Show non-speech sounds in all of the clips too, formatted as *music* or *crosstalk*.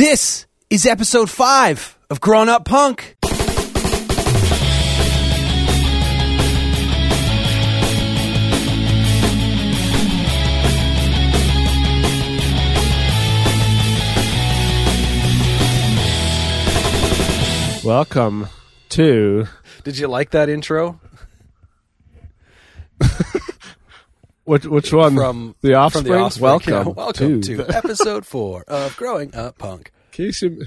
This is episode five of Grown Up Punk. Welcome to Did you like that intro which which one from the offspring? From the Offspring. Welcome, Yeah, welcome to, to, *laughs* episode four of Growing Up Punk. Casey.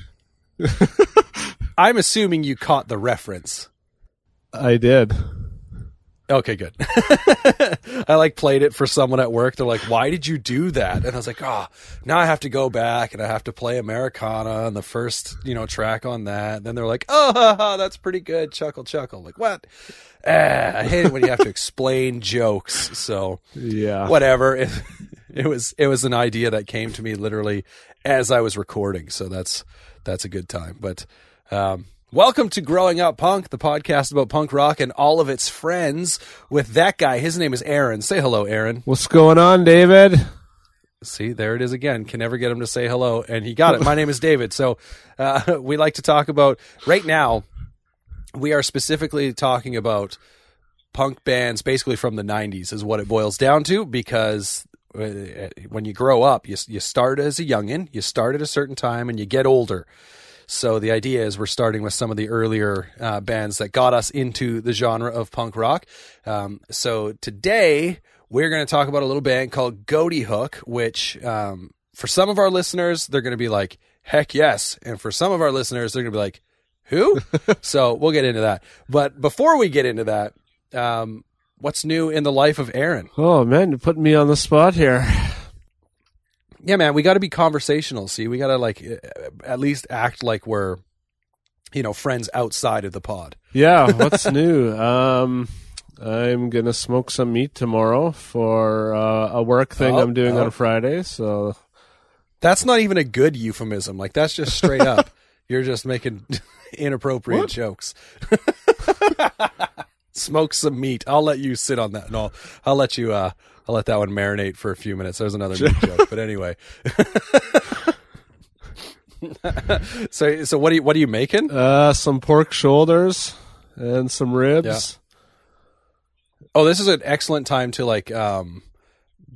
*laughs* I'm assuming you caught the reference. I did. Okay, good. *laughs* I like played it for someone at work. They're like, "Why did you do that?" And I was like, "Oh, now I have to go back and I have to play Americana and the first, you know, track on that." And then they're like, "Oh, ha, ha, that's pretty good." Chuckle, chuckle. Like what? Ah, I hate it when you have to explain jokes. So Yeah. whatever. It, it was it was an idea that came to me literally as I was recording. So that's that's a good time. But um, welcome to Growing Up Punk, the podcast about punk rock and all of its friends. With that guy, his name is Aaron. Say hello, Aaron. What's going on, David? See, there it is again. Can never get him to say hello, and he got it. My name is David. So uh, *laughs* we like to talk about right now. We are specifically talking about punk bands, basically from the '90s, is what it boils down to. Because uh, when you grow up, you you start as a youngin, you start at a certain time, and you get older. So the idea is we're starting with some of the earlier uh, bands that got us into the genre of punk rock. Um, so today we're going to talk about a little band called Ghoti Hook, which um, for some of our listeners they're going to be like, "Heck yes!" and for some of our listeners they're going to be like, "Who?" so we'll get into that. But before we get into that, um, what's new in the life of Aaron? Oh man, you're putting me on the spot here. Yeah, man, we got to be conversational. See, we got to like uh, at least act like we're, you know, friends outside of the pod. Yeah, what's *laughs* new? Um, I'm gonna smoke some meat tomorrow for uh, a work thing Oh, I'm doing oh. on Friday. So That's not even a good euphemism. Like that's just straight up. *laughs* You're just making *laughs* inappropriate What? jokes. *laughs* Smoke some meat. I'll let you sit on that. No, I'll let you. uh I'll let that one marinate for a few minutes. There's another meat *laughs* joke, but anyway. so, so what are you? What are you making? uh, some pork shoulders and some ribs. Oh, this is an excellent time to like um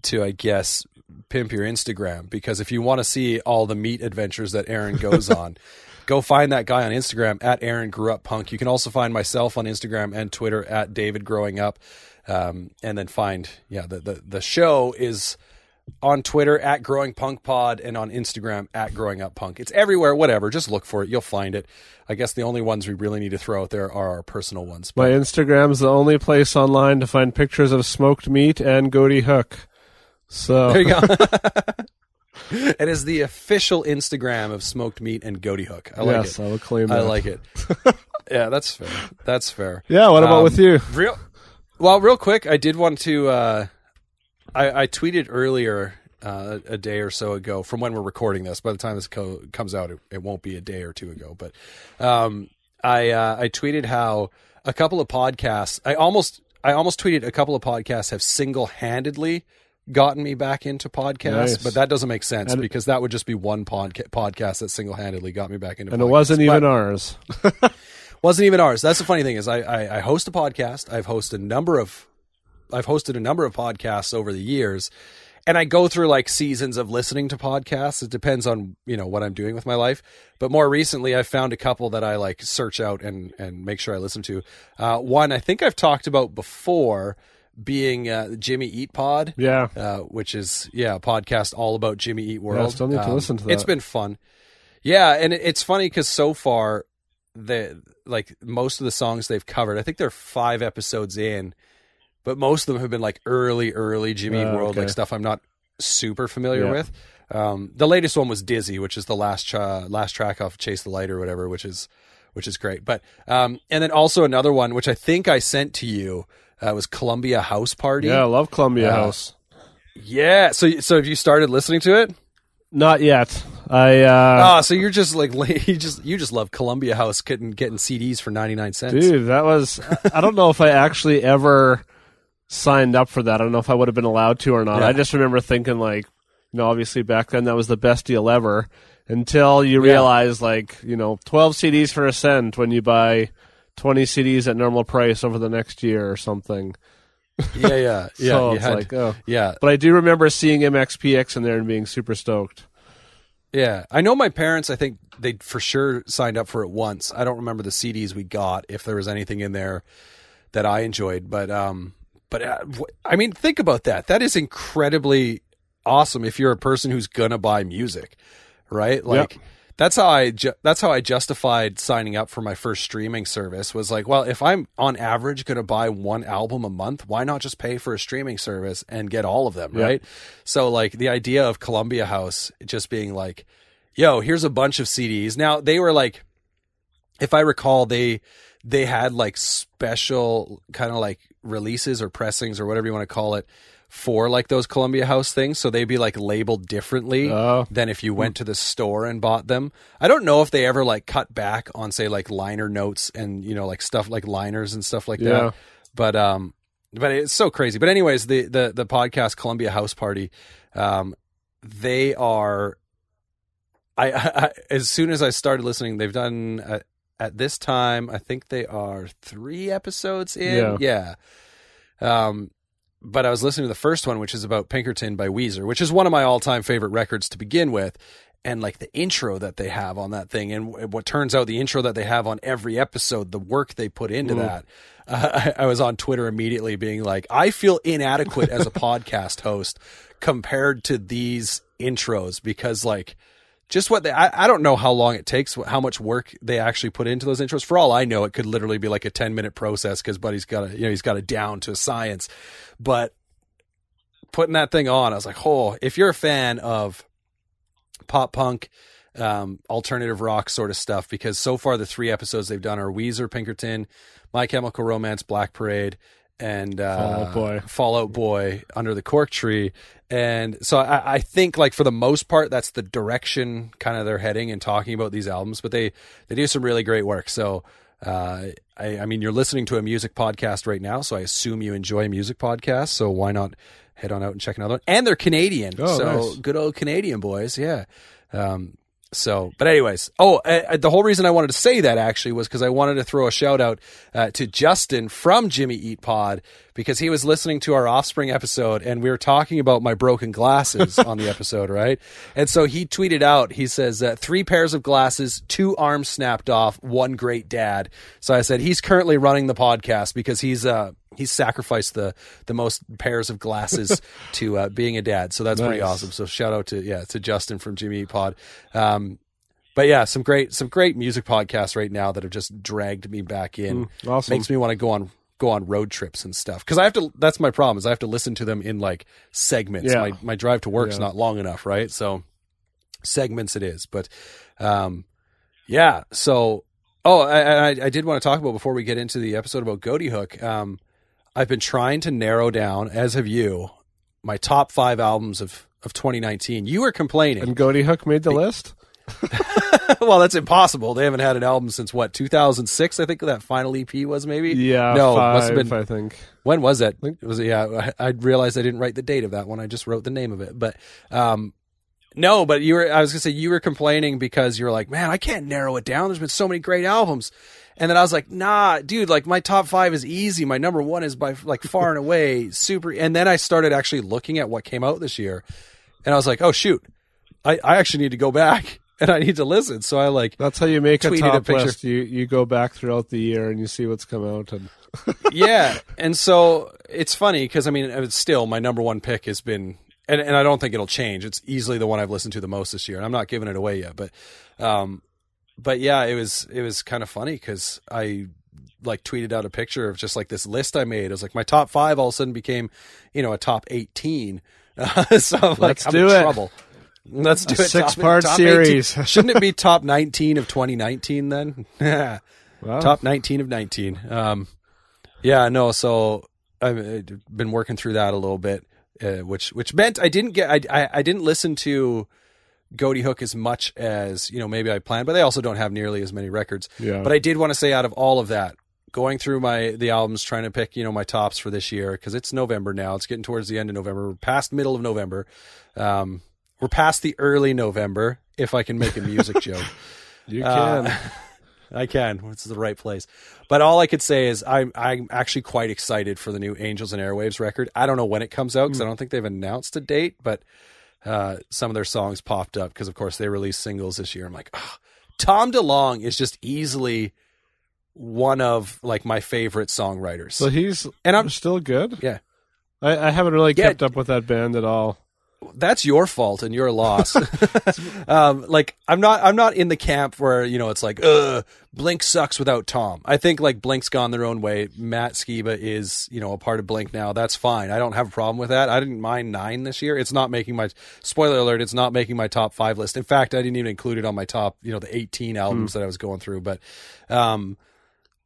to I guess pimp your Instagram because if you want to see all the meat adventures that Aaron goes *laughs* on, go find that guy on Instagram at Aaron Grew Up Punk. You can also find myself on Instagram and Twitter at David Growing Up. Um, and then find yeah the, the the show is on Twitter at Growing Punk Pod and on Instagram at Growing Up Punk. It's everywhere, whatever. Just look for it. You'll find it. I guess the only ones we really need to throw out there are our personal ones. My Instagram's the only place online to find pictures of smoked meat and Ghoti Hook. So There you go. *laughs* *laughs* it is the official Instagram of smoked meat and Ghoti Hook. I like yes, it. I will claim I like it. *laughs* yeah, that's fair. That's fair. Yeah, what about Um, with you? Real well, real quick, I did want to. Uh, I, I tweeted earlier uh, a day or so ago from when we're recording this. By the time this co- comes out, it, it won't be a day or two ago. But um, I uh, I tweeted how a couple of podcasts. I almost I almost tweeted a couple of podcasts have single handedly gotten me back into podcasts, Nice. but that doesn't make sense And- because that would just be one podca- podcast that single handedly got me back into. And it wasn't But- even ours. *laughs* *laughs* wasn't even ours. That's the funny thing is I, I I host a podcast. I've hosted a number of I've hosted a number of podcasts over the years, and I go through like seasons of listening to podcasts. It depends on you know what I'm doing with my life. But more recently, I've found a couple that I like search out and and make sure I listen to. Uh, one I think I've talked about before, being uh, Jimmy Eat Pod Yeah. uh, which is yeah a podcast all about Jimmy Eat World. Um, still need to listen to It's that. been fun. Yeah, and it, it's funny because so far, the like most of the songs they've covered, I think they're five episodes in, but most of them have been like early, early Jimmy Eat Oh, World, okay. like stuff I'm not super familiar Yeah. with. Um, the latest one was Dizzy, which is the last tra- last track off Chase the Light or whatever, which is which is great. But um, and then also another one which I think I sent to you uh, was Columbia House Party. Yeah, I love Columbia Uh, House. Yeah. So so have you started listening to it? Not yet. I uh Ah, so you're just like *laughs* you just you just love Columbia House getting getting CDs for ninety nine cents. dude, that was I don't know if I actually ever signed up for that. I don't know if I would have been allowed to or not. Yeah. I just remember thinking like, you know, obviously back then that was the best deal ever. until you Yeah. realize like you know 12 CDs for a cent when you buy 20 CDs at normal price over the next year or something. Yeah, yeah, yeah. *laughs* so you it's had- like oh. yeah, But I do remember seeing MXPX in there and being super stoked. Yeah, I know my parents. I think they for sure signed up for it once. I don't remember the CDs we got if there was anything in there that I enjoyed, but um, but uh, I mean, think about that. That is incredibly awesome if you're a person who's gonna buy music, right? Like that's how I ju- that's how I justified signing up for my first streaming service. Was like, well, if I'm on average gonna buy one album a month, why not just pay for a streaming service and get all of them, Yeah. right? So like the idea of Columbia House just being like, yo, here's a bunch of CDs. Now they were like, if I recall, they they had like special kind of like releases or pressings or whatever you want to call it for like those Columbia House things. So they'd be like labeled differently Oh. than if you went to the store and bought them. I don't know if they ever like cut back on say like liner notes and you know like stuff like liners and stuff like Yeah. that. But um but it's so crazy. But anyways, the the the podcast Columbia House Party um they are *laughs* I, I as soon as I started listening, they've done uh, at this time. I think they are three episodes in. Yeah. Um, but I was listening to the first one, which is about Pinkerton by Weezer, which is one of my all-time favorite records to begin with. And like the intro that they have on that thing, and what turns out the intro that they have on every episode, the work they put into Mm. that. Uh, *laughs* I, I was on Twitter immediately being like, I feel inadequate as a *laughs* podcast host compared to these intros because like just what they I, I don't know how long it takes how much work they actually put into those intros. For all i know it could literally be like a 10 minute process because buddy's got a you know he's got it down to a science. But putting that thing on i was like oh if you're a fan of pop punk um, alternative rock sort of stuff because so far the three episodes they've done are weezer pinkerton my chemical romance black parade and uh, Fall Out Boy. Fallout Boy under the cork tree. And so I, I think like for the most part, that's the direction kind of they're heading and talking about these albums, but they, they do some really great work. So, uh, I, I mean, you're listening to a music podcast right now, so I assume you enjoy music podcasts. So why not head on out and check another one? And they're Canadian. Oh, so nice. good old Canadian boys. Yeah. Um, so, but anyways, oh, uh, the whole reason I wanted to say that actually was because I wanted to throw a shout out uh, to Justin from Jimmy Eat Pod because he was listening to our Offspring episode and we were talking about my broken glasses *laughs* on the episode, right? And so he tweeted out, he says, uh, three pairs of glasses, two arms snapped off, one great dad. So I said, he's currently running the podcast because he's, uh, he's sacrificed the, the most pairs of glasses *laughs* to, uh, being a dad. So that's pretty awesome. So shout out to, yeah, to Justin from Jimmy Eat Pod. Um, but yeah, some great, some great music podcasts right now that have just dragged me back in. Mm, awesome. Makes me want to go on, go on road trips and stuff. Cause I have to, that's my problem is I have to listen to them in like segments. Yeah. My, my drive to work's Yeah. not long enough. Right. So segments it is, but, um, yeah. So, oh, I, I, I did want to talk about before we get into the episode about Ghoti Hook. Um, I've been trying to narrow down, as have you, my top five albums of, of 2019. You were complaining. And Ghoti Hook made the list. *laughs* well, that's impossible. They haven't had an album since what 2006. I think that final EP was maybe. Yeah, no, five, must have been. I think. When was that? Was it? Yeah, I, I realized I didn't write the date of that one. I just wrote the name of it. But um, no, but you were. I was gonna say you were complaining because you were like, man, I can't narrow it down. There's been so many great albums. And then I was like, nah, dude, like my top five is easy. My number one is by like far and away super. And then I started actually looking at what came out this year. And I was like, oh, shoot, I, I actually need to go back *laughs* and I need to listen. So I like, That's how you make a top a list. You you go back throughout the year and you see what's come out. And *laughs* yeah. And so it's funny because I mean, it's still my number one pick has been, and, and I don't think it'll change. It's easily the one I've listened to the most this year, and I'm not giving it away yet. But, um, but yeah, it was it was kind of funny because I like tweeted out a picture of just like this list I made. It was like my top five all of a sudden became, you know, a top eighteen. *laughs* so I'm like, Let's I'm do in it. trouble. Let's do A it. Top- six-part top series. Shouldn't it be *laughs* top 19 of 2019 then? *laughs* wow. top 19 of 19 um yeah no so i've uh, been working through that a little bit uh, which which meant i didn't get I, I i didn't listen to Ghoti Hook as much as you know maybe I planned, but they also don't have nearly as many records. Yeah. But I did want to say, out of all of that, going through my the albums, trying to pick you know my tops for this year because it's November now. It's getting towards the end of November. We're past middle of November. Um, we're past the early November if I can make a music *laughs* joke. You Uh, can. *laughs* I can. It's the right place. But all I could say is I'm I'm actually quite excited for the new Angels and Airwaves record. I don't know when it comes out because I don't think they've announced a date, but uh, some of their songs popped up because of course they released singles this year. I'm like, oh, Tom DeLonge is just easily one of like my favorite songwriters. so he's and I'm still good. Yeah. I, I haven't really Yeah. kept up with that band at all. That's your fault and your loss. *laughs* um, like I'm not, I'm not in the camp where you know it's like, uh, Blink sucks without Tom. I think like Blink's gone their own way. Matt Skiba is, you know, a part of Blink now. That's fine. I don't have a problem with that. I didn't mind nine this year. It's not making my spoiler alert. It's not making my top five list. In fact, I didn't even include it on my top, you know, the 18 albums that I was going through. But, um,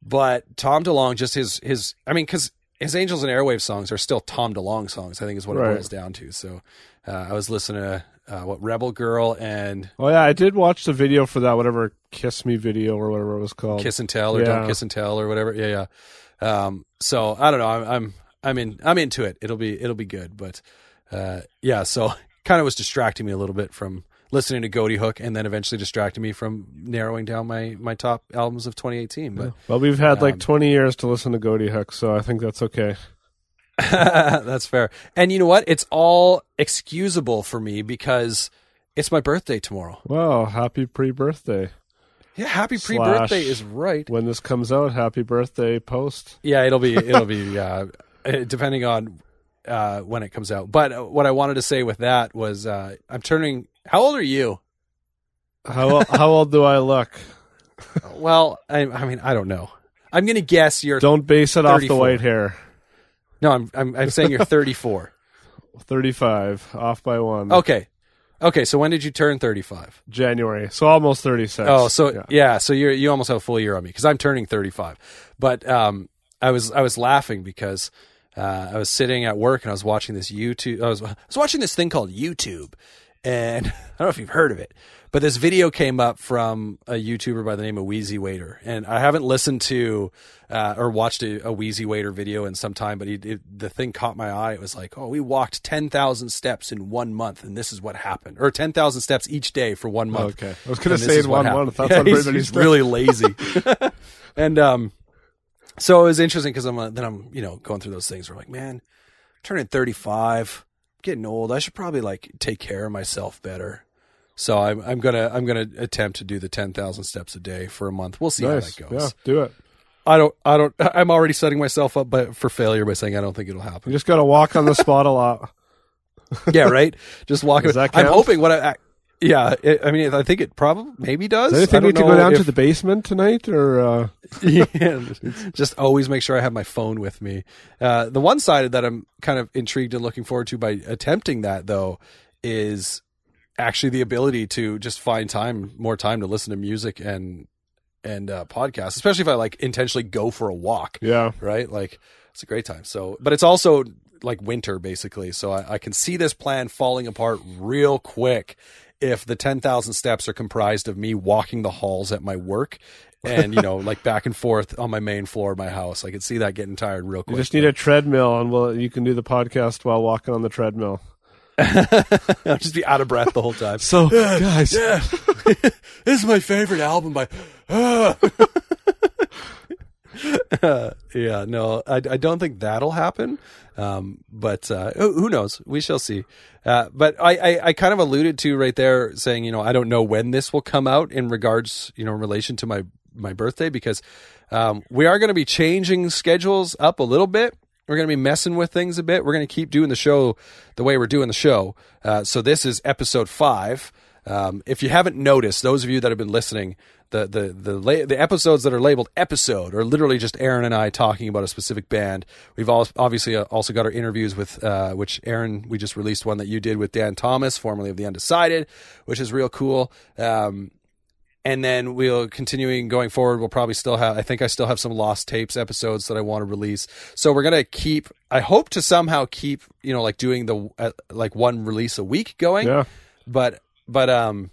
but Tom DeLonge, just his his, I mean, because his Angels and Airwaves songs are still Tom DeLonge songs. I think is what Right. it boils down to. So uh, I was listening to uh, what Rebel Girl and Oh yeah, I did watch the video for that whatever Kiss Me video or whatever it was called. Kiss and Tell or Yeah. Don't Kiss and Tell or whatever. Yeah, yeah. Um, so I don't know. I'm, I'm I'm in I'm into it. It'll be it'll be good. But uh, yeah, so *laughs* kind of was distracting me a little bit from listening to Ghoti Hook and then eventually distracting me from narrowing down my my top albums of 2018. But Well, we've had like Um, 20 years to listen to Ghoti Hook, so I think that's okay. *laughs* That's fair. And you know what? It's all excusable for me because it's my birthday tomorrow. Wow, happy pre-birthday. Yeah, happy pre-birthday is right. When this comes out, happy birthday post. Yeah, it'll be *laughs* it'll be uh, depending on uh, when it comes out. But uh, what I wanted to say with that was uh, I'm turning. How old are you? How how old do I look? *laughs* Well, I, I mean, I don't know. I'm gonna guess you're. Don't base it off the white hair. No, I'm I'm, I'm saying you're *laughs* 34. 35, off by one. Okay, okay. So when did you turn 35? January, so almost 36. Oh, so yeah. yeah, so you're you almost have a full year on me because I'm turning 35. But um, I was I was laughing because uh, I was sitting at work and I was watching this YouTube. I was I was watching this thing called YouTube, and *laughs* I don't know if you've heard of it, but this video came up from a YouTuber by the name of Wheezy Waiter, and I haven't listened to uh, or watched a, a Wheezy Waiter video in some time, but he, it, the thing caught my eye. It was like, oh, we walked 10,000 steps in one month, and this is what happened, or 10,000 steps each day for one month. Okay. I was going to say in one month. That's Yeah, he's, he's really lazy. *laughs* and um, so it was interesting because I'm uh, then I'm you know going through those things where I'm like, man, turning 35, getting old. I should probably like take care of myself better. So I'm I'm gonna I'm gonna attempt to do the 10,000 steps a day for a month. We'll see nice. how that goes. Yeah, do it. I don't I don't I'm already setting myself up but for failure by saying I don't think it'll You happen. just got to walk on the spot a lot. *laughs* yeah, right. Just walking. *laughs* I'm hoping what I. I yeah, it, I mean, I think it probably maybe does. Does I anything need to go down to the basement tonight, or uh, *laughs* yeah, just always make sure I have my phone with me. Uh, the one side that I'm kind of intrigued and looking forward to by attempting that though is actually the ability to just find time, more time to listen to music and and uh, podcasts, especially if I like intentionally go for a walk, yeah? right? Like it's a great time. So, but it's also like winter basically, so I, I can see this plan falling apart real quick if the ten thousand steps are comprised of me walking the halls at my work. and you know, like back and forth on my main floor of my house, I could see that getting tired real You quick. just need a treadmill, and well, you can do the podcast while walking on the treadmill. I'll just be out of breath the whole time. So, guys, Yeah, *laughs* this is my favorite album by. *laughs* yeah, no, I, I don't think that'll happen. Um, but uh, who who knows? We shall see. Uh, but I, I, I kind of alluded to right there, saying you know I don't know when this will come out in regards you know in relation to my my birthday because um, we are going to be changing schedules up a little bit. We're going to be messing with things a bit. We're going to keep doing the show the way we're doing the show. Uh, so this is episode five. Um, if you haven't noticed, those of you that have been listening, the the the la- the episodes that are labeled episode are literally just Aaron and I talking about a specific band. We've all, obviously uh, also got our interviews with uh, which Aaron we just released one that you did with Dan Thomas, formerly of the Undecided, which is real cool. Um, and then we'll continuing going forward. We'll probably still have. I think I still have some lost tapes episodes that I want to release. So we're gonna keep. I hope to somehow keep you know like doing the uh, like one release a week going. yeah, But but um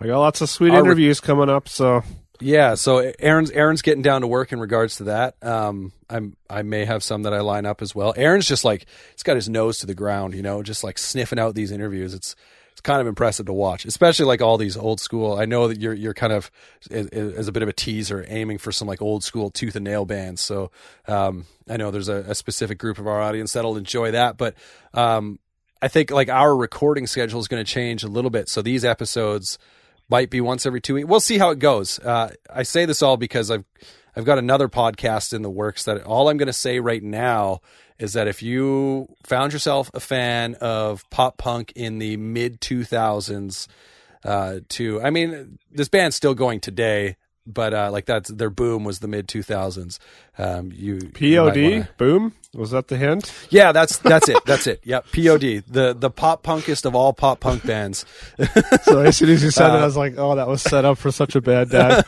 I got lots of sweet interviews coming up. So, yeah. So Aaron's Aaron's getting down to work in regards to that. Um I'm I may have some that I line up as well. Aaron's just like he's got his nose to the ground, you know, just like sniffing out these interviews. It's it's kind of impressive to watch, especially like all these old school. I know that you're you're kind of as, a bit of a teaser aiming for some like old school tooth and nail bands. So um, I know there's a, a, specific group of our audience that'll enjoy that, but um, I think like our recording schedule is going to change a little bit. So these episodes might be once every two weeks. We'll see how it goes. Uh, I say this all because I've I've got another podcast in the works that all I'm going to say right now is that if you found yourself a fan of pop punk in the mid 2000s, uh, to I mean, this band's still going today, but uh, like that's their boom was the mid 2000s. Um, you POD you wanna... boom was that the hint? Yeah, that's that's it. That's it. Yep, POD the the pop punkest of all pop punk bands. *laughs* so as soon as you said uh, it, I was like, oh, that was set up for such a bad dad.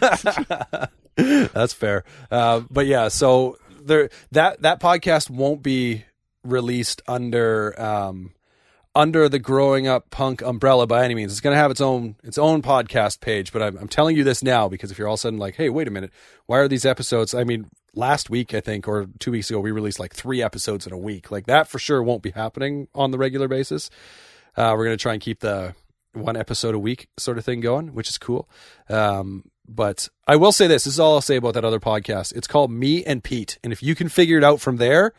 *laughs* that's fair. Uh, but yeah, so there that that podcast won't be released under um, under the growing up punk umbrella by any means. It's going to have its own its own podcast page, but I'm, I'm telling you this now because if you're all of a sudden like, hey, wait a minute, why are these episodes? I mean, last week I think or two weeks ago we released like three episodes in a week. Like that for sure won't be happening on the regular basis. Uh, we're going to try and keep the one episode a week sort of thing going, which is cool. Um, but I will say this: this is all I'll say about that other podcast. It's called Me and Pete, and if you can figure it out from there,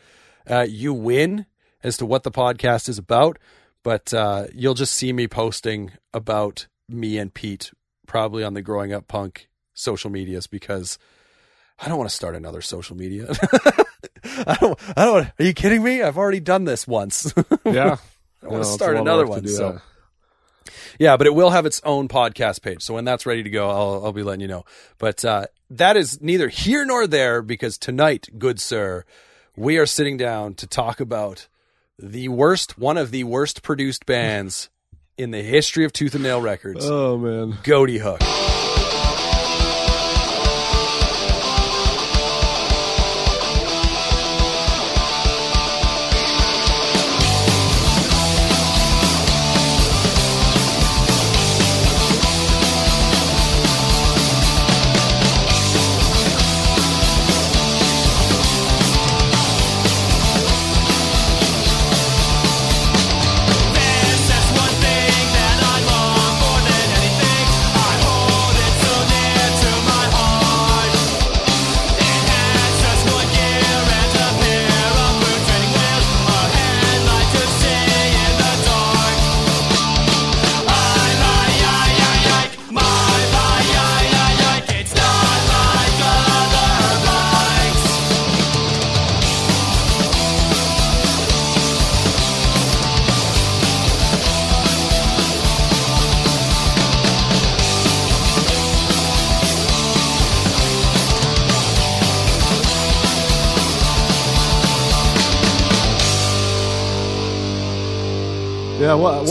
uh, you win as to what the podcast is about. But uh, you'll just see me posting about me and Pete probably on the Growing Up Punk social medias because I don't want to start another social media. *laughs* I don't. I don't. Are you kidding me? I've already done this once. *laughs* yeah. I want to start another one. So. That. Yeah, but it will have its own podcast page. So when that's ready to go, I'll, I'll be letting you know. But uh, that is neither here nor there because tonight, good sir, we are sitting down to talk about the worst, one of the worst produced bands *laughs* in the history of Tooth and Nail Records. Oh man, Ghoti Hook.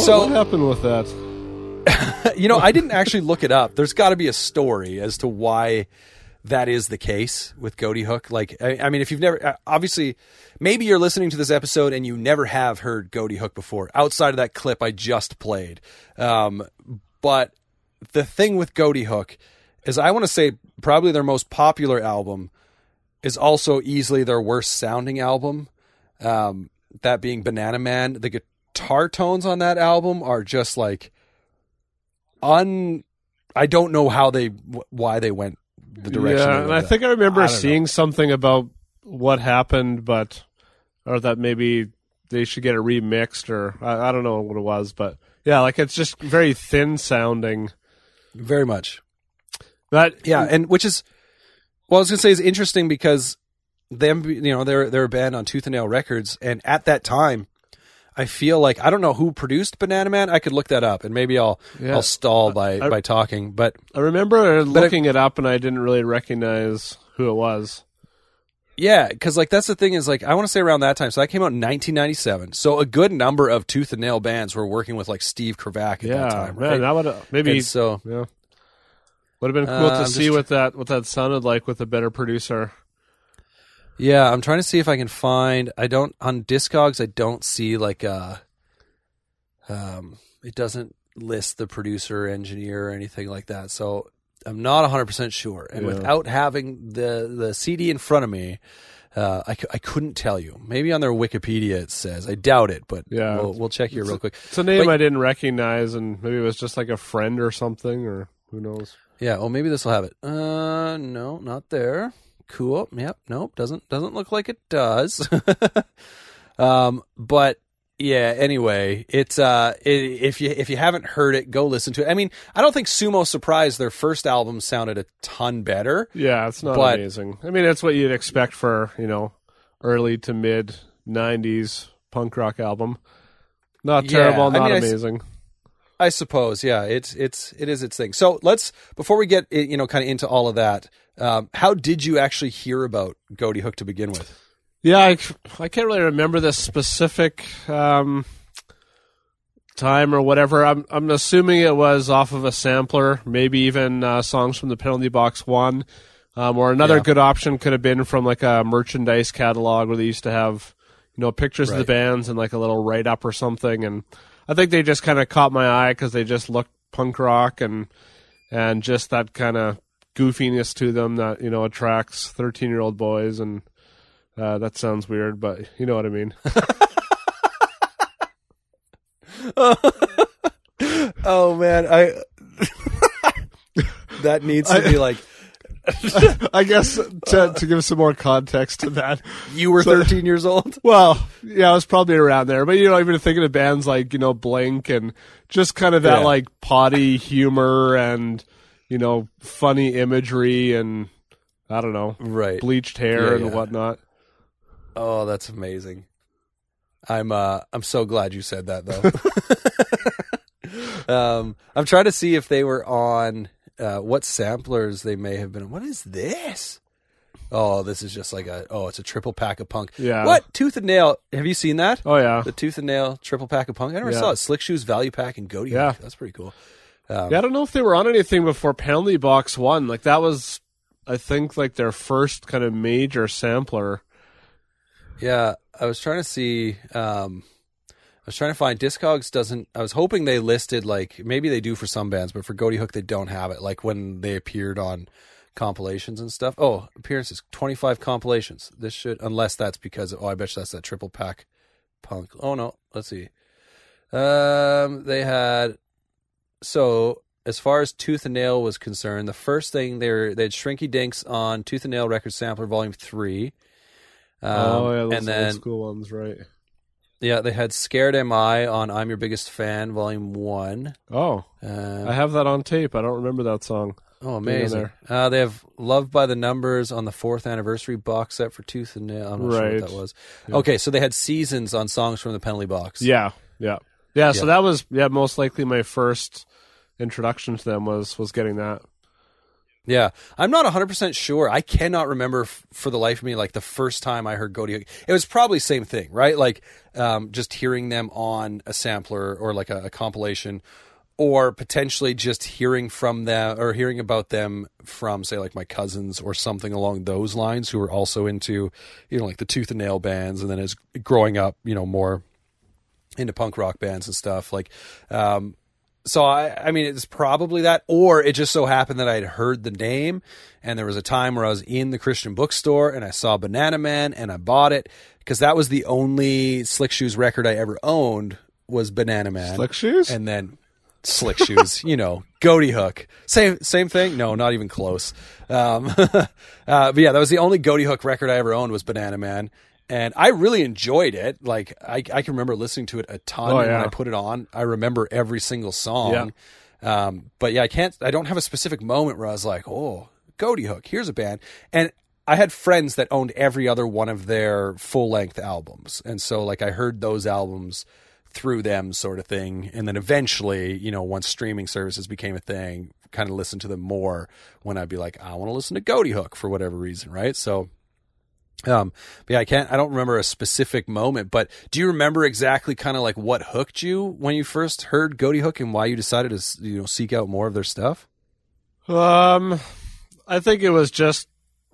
So, what happened with that? *laughs* you know, I didn't actually look it up. There's got to be a story as to why that is the case with Ghoti Hook. Like, I, I, mean, if you've never, uh, obviously, maybe you're listening to this episode and you never have heard Ghoti Hook before, outside of that clip I just played. Um, but the thing with Ghoti Hook is, I want to say, probably their most popular album is also easily their worst sounding album. Um, that being Banana Man. The guitar tones on that album are just like un. I don't know how they why they went the direction. Yeah, and I think I remember I seeing know. something about what happened, but or that maybe they should get it remixed, or I, I don't know what it was, but yeah, like it's just very thin sounding. Very much. That yeah, and which is well, I was gonna say is interesting because them, you know, they're they're a band on Tooth and Nail Records, and at that time, I feel like I don't know who produced Banana Man. I could look that up, and maybe I'll yeah. I'll stall by I, by talking. But I remember looking it up, and I didn't really recognize who it was. Yeah, because like that's the thing is like I want to say around that time. So that came out in 1997. So a good number of Tooth and Nail bands were working with like Steve Kravac at yeah, that time. Right? Man, that would maybe and so yeah would have been cool uh, to see just, what that what that sounded like with a better producer. Yeah, I'm trying to see if I can find. I don't on Discogs. I don't see like a. Uh, um, it doesn't list the producer, engineer, or anything like that. So I'm not 100 percent sure. And yeah. without having the the CD in front of me, Uh, I, I couldn't tell you. Maybe on their Wikipedia it says. I doubt it, but Yeah. we'll, we'll check here real quick. It's a name But- I didn't recognize, and maybe it was just like a friend or something, or who knows. Yeah. Oh, maybe this will have it. Uh, no, not there. Cool. Yep. Nope. Doesn't doesn't look like it does. *laughs* um, but yeah. Anyway, it's uh, i if you if you haven't heard it, go listen to it. I mean, I don't think Sumo Surprise their first album sounded a ton better. Yeah, it's not But- amazing. I mean, that's what you'd expect for you know early to mid '90s punk rock album. Not Yeah, terrible, I not mean, I s- amazing. I suppose, yeah, it's it's it is its thing. So let's before we get you know kind of into all of that, um, how did you actually hear about Ghoti Hook to begin with? Yeah, I, I can't really remember the specific um, time or whatever. I'm I'm assuming it was off of a sampler, maybe even uh, songs from the Penalty Box One, um, or another Yeah. good option could have been from like a merchandise catalog where they used to have you know pictures of the bands and like a little write up or something. And I think they just kind of caught my eye because they just looked punk rock and and just that kind of goofiness to them that you know attracts 13 year old boys and uh, that sounds weird, but you know what I mean. *laughs* *laughs* Oh man, I *laughs* that needs to be like I guess to, to give some more context to that. you were 13 years old. Well, yeah, I was probably around there, but you know, even thinking of bands like you know Blink and just kind of that Yeah. like potty humor and you know funny imagery and I don't know Right. bleached hair Yeah, and yeah. whatnot. Oh, that's amazing. I'm uh I'm so glad you said that though. *laughs* um I'm trying to see if they were on uh what samplers they may have been. What is this? Oh, this is just like a oh, it's a triple pack of punk. Yeah. What? Tooth and nail. Have you seen that? Oh yeah, The tooth and nail triple pack of punk. I never Yeah. saw it. Slick shoes, Value Pac, and goatee. Yeah. Hook. That's pretty cool. Um, yeah. I don't know if they were on anything before Penalty Box One. Like that was, I think, like their first kind of major sampler. Yeah, I was trying to see. Um, I was trying to find Discogs doesn't. I was hoping they listed like maybe they do for some bands, but for Ghoti Hook they don't have it. Like when they appeared on compilations and stuff. Oh, appearances twenty five compilations. This should unless that's because oh I bet you that's that triple pack punk. Oh no, let's see. Um, they had so as far as Tooth and Nail was concerned, the first thing they were they had Shrinky Dinks on Tooth and Nail Record Sampler Volume Three. Um, oh yeah, those and then old school ones, right? yeah, they had Scared Am I on I'm Your Biggest Fan, Volume 1. Oh, Uh, I have that on tape. I don't remember that song. oh, amazing. Uh, they have Love by the Numbers on the fourth anniversary box set for Tooth and Nail. I'm not sure Right. what that was. Yeah. Okay, so they had Seasons on songs from the penalty box. Yeah, yeah, yeah. So Yeah. that was yeah, most likely my first introduction to them was was getting that. Yeah. I'm not 100% sure. I cannot remember f- for the life of me, like the first time I heard Hook. It was probably same thing, right? Like um, just hearing them on a sampler or like a, a compilation or potentially just hearing from them or hearing about them from say like my cousins or something along those lines who were also into you know like the tooth and nail bands and then as growing up you know more into punk rock bands and stuff like um so I, I mean, it's probably that, or it just so happened that I had heard the name, and there was a time where I was in the Christian bookstore and I saw Banana Man and I bought it because that was the only Slick Shoes record I ever owned was Banana Man. Slick shoes. and then Slick Shoes, you know, Ghoti Hook, same same thing. No, not even close. Um, *laughs* uh, but yeah, that was the only Ghoti Hook record I ever owned was Banana Man. And I really enjoyed it. Like I, I can remember listening to it a ton. Oh, and when yeah. I put it on, I remember every single song. Yeah. Um, but yeah, I can't. I don't have a specific moment where I was like, "Oh, Ghoti Hook, here's a band." And I had friends that owned every other one of their full length albums, and so like I heard those albums through them, sort of thing. And then eventually, you know, once streaming services became a thing, kind of listened to them more when I'd be like, "I want to listen to Ghoti Hook for whatever reason," right? So. Um, but yeah, I can't, I don't remember a specific moment, but do you remember exactly kind of like what hooked you when you first heard Ghoti Hook and why you decided to, you know, seek out more of their stuff? Um, I think it was just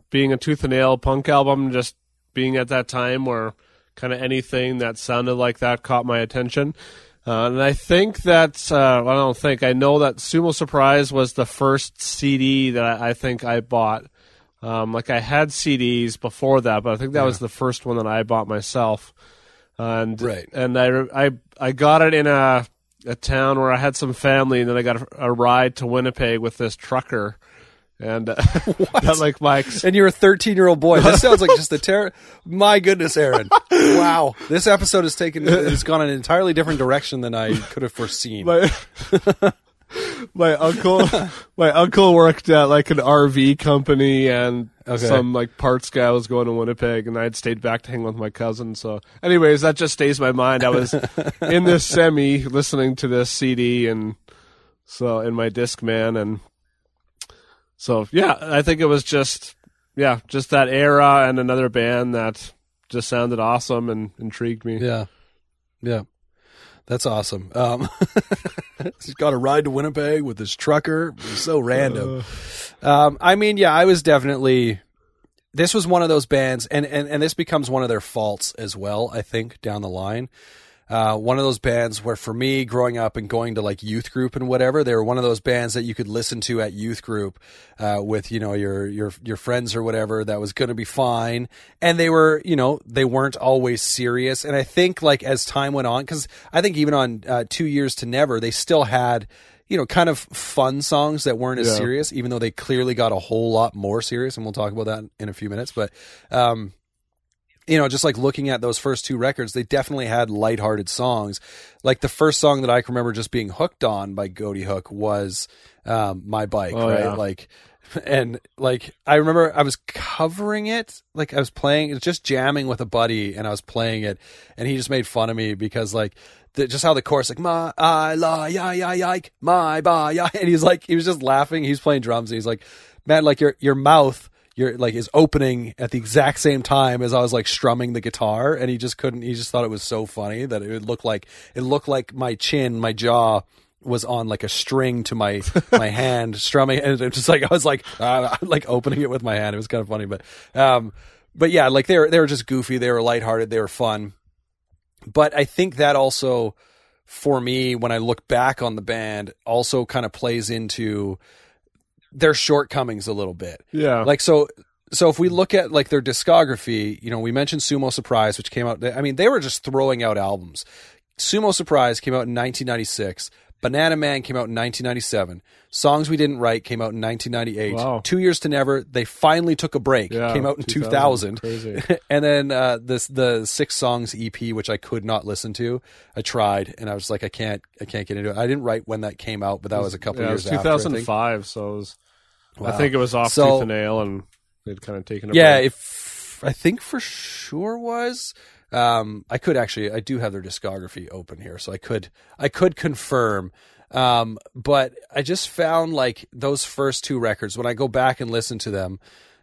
being a tooth and nail punk album, just being at that time where kind of anything that sounded like that caught my attention. Uh, and I think that uh, I don't think I know that Sumo Surprise was the first CD that I, I think I bought Um, like I had CDs before that, but I think that Yeah. was the first one that I bought myself. And Right. and I I I got it in a a town where I had some family, and then I got a, a ride to Winnipeg with this trucker, and *laughs* uh, that like my And you're a 13 year old boy. This sounds like just a terror. *laughs* My goodness, Aaron! *laughs* Wow, this episode has taken it's gone an entirely different direction than I could have foreseen. my my uncle *laughs* my uncle worked at like an RV company and Okay. some like parts guy was going to Winnipeg and I had stayed back to hang with my cousin. So anyways that just stays my mind. I was *laughs* in this semi listening to this CD and so in my disc man and so yeah I think it was just yeah just that era and another band that just sounded awesome and intrigued me. Yeah, yeah, that's awesome. Um, *laughs* he's got a ride to Winnipeg with his trucker. So random. Um, I mean, yeah, I was definitely. This was one of those bands, and, and, and this becomes one of their faults as well. I think down the line, uh, one of those bands where for me growing up and going to like youth group and whatever, they were one of those bands that you could listen to at youth group uh, with you know your your your friends or whatever. That was going to be fine, and they were you know they weren't always serious. And I think like as time went on, because I think even on uh, Two Years to Never, they still had you know, kind of fun songs that weren't as Yeah. serious, even though they clearly got a whole lot more serious, and we'll talk about that in a few minutes. But, um, you know, just like looking at those first two records, they definitely had lighthearted songs. Like the first song that I can remember just being hooked on by Ghoti Hook was um, "My Bike," Oh, right? yeah. Like, *laughs* and like I remember I was covering it, like I was playing, it was just jamming with a buddy, and I was playing it, and he just made fun of me because like the, just how the chorus like my I la ya ya yike my ba ya, *laughs* and he's like he was just laughing. He's playing drums, and he's like, man, like your your mouth. Your like is opening at the exact same time as I was like strumming the guitar, and he just couldn't. He just thought it was so funny that it would look like it looked like my chin, my jaw was on like a string to my *laughs* my hand strumming and it just like I was like uh, like opening it with my hand. It was kind of funny, but um, but yeah, like they were they were just goofy. They were lighthearted. They were fun. But I think that also for me when I look back on the band also kind of plays into their shortcomings a little bit. yeah Like so so if we look at like their discography, you know, we mentioned Sumo Surprise which came out I mean they were just throwing out albums. Sumo Surprise came out in 1996. Banana Man came out in 1997. Songs We Didn't Write came out in 1998. Wow. Two Years to Never, they finally took a break. Yeah, came out in 2000. 2000. Crazy. *laughs* and then uh, this the six songs EP, which I could not listen to. I tried, and I was like, I can't, I can't get into it. I didn't write when that came out, but that was a couple yeah, it years was after. I 2005 so it was Wow. I think it was off So- tooth and nail, and they'd kind of taken a Yeah, break. I think for sure was. Um, I could actually, I do have their discography open here, so I could, I could confirm. Um, but I just found like those first two records when I go back and listen to them.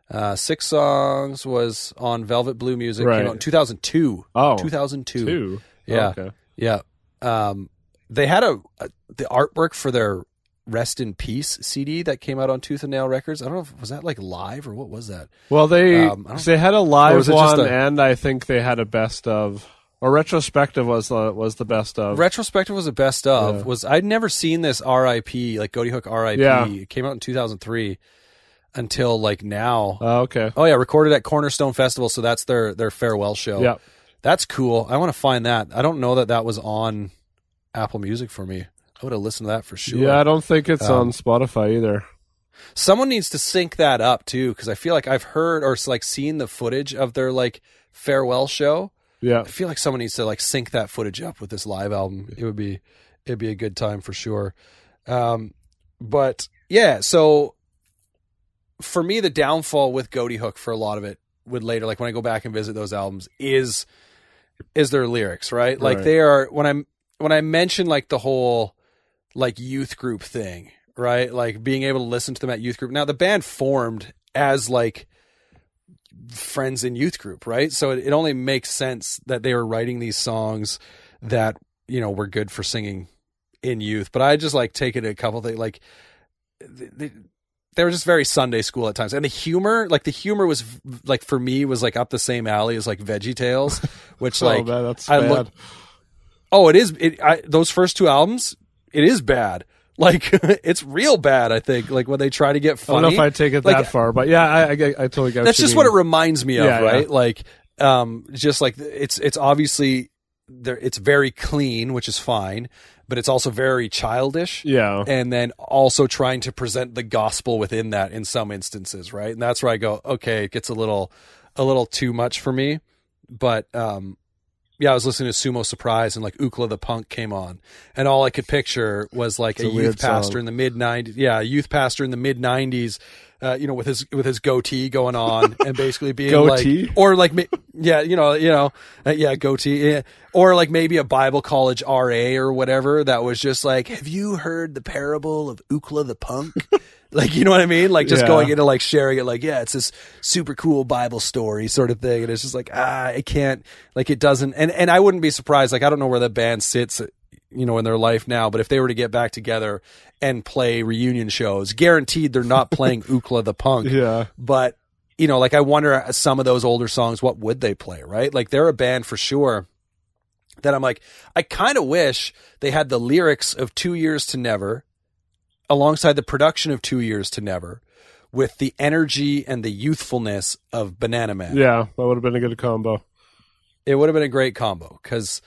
Uh, six songs was on Velvet Blue Music, Right. came out in 2002. Oh, 2002. two. Yeah. Oh, okay. Yeah. Um, they had a, a the artwork for their Rest in Peace CD that came out on Tooth and Nail Records. I don't know if was that like live or what was that? Well, they Um, they had a live was it just one, a- and I think they had a best of or retrospective was the was the best of. Retrospective was the best of. Yeah. Was I'd never seen this R.I.P. like Ghoti Hook R.I.P. Yeah. It came out in 2003 until like now. oh, okay. oh yeah, recorded at Cornerstone Festival. So that's their their farewell show. Yeah. That's cool. I want to find that. I don't know that that was on Apple Music for me. I would have listened to that for sure. Yeah, I don't think it's Um, on Spotify either. Someone needs to sync that up too, because I feel like I've heard or like seen the footage of their like farewell show. Yeah. I feel like someone needs to like sync that footage up with this live album. It would be it'd be a good time for sure. Um, but yeah, so for me, the downfall with Ghoti Hook for a lot of it would later, like when I go back and visit those albums, is is their lyrics, right? Like Right. they are when I'm when I mention like the whole like youth group thing, right? Like being able to listen to them at youth group. Now the band formed as like friends in youth group, right? So it, it only makes sense that they were writing these songs that you know were good for singing in youth. But I just like taking a couple things like they, they were just very Sunday school at times, and the humor, like the humor was like for me was like up the same alley as like Veggie Tales, which *laughs* oh, like oh, man, that's I look- Oh, it is. It I, those first two albums, it is bad. *laughs* Like *laughs* it's real bad. I think like when they try to get funny. I don't know if I take it Like, that far, but yeah, I, I, I totally get. that's just what it reminds me of, Yeah, yeah. right? Like, um, just like it's it's obviously there. It's very clean, which is fine, but it's also very childish. Yeah, and then also trying to present the gospel within that in some instances, right? And that's where I go, okay, it gets a little a little too much for me. But um yeah, I was listening to Sumo Surprise and like Ookla the Punk came on, and all I could picture was like a, a youth pastor song. in the mid '90s. Yeah, a youth pastor in the mid '90s, uh, you know, with his with his goatee going on *laughs* and basically being Goatee? like, or like, yeah, you know, you know, uh, yeah, goatee, yeah. or like maybe a Bible college RA or whatever that was just like, have you heard the parable of Ookla the Punk? *laughs* like, you know what I mean? Like just Yeah. going into like sharing it, like, yeah, it's this super cool Bible story sort of thing, and it's just like, ah, it can't, like, it doesn't, and and I wouldn't be surprised. Like, I don't know where that band sits. You know, in their life now, but if they were to get back together and play reunion shows, guaranteed they're not playing *laughs* Ookla the Punk yeah, but you know like i wonder some of those older songs what would they play right like they're a band for sure that i'm like i kind of wish they had the lyrics of two years to never alongside the production of two years to never with the energy and the youthfulness of banana man yeah. That would have been a good combo. it would have been a great combo because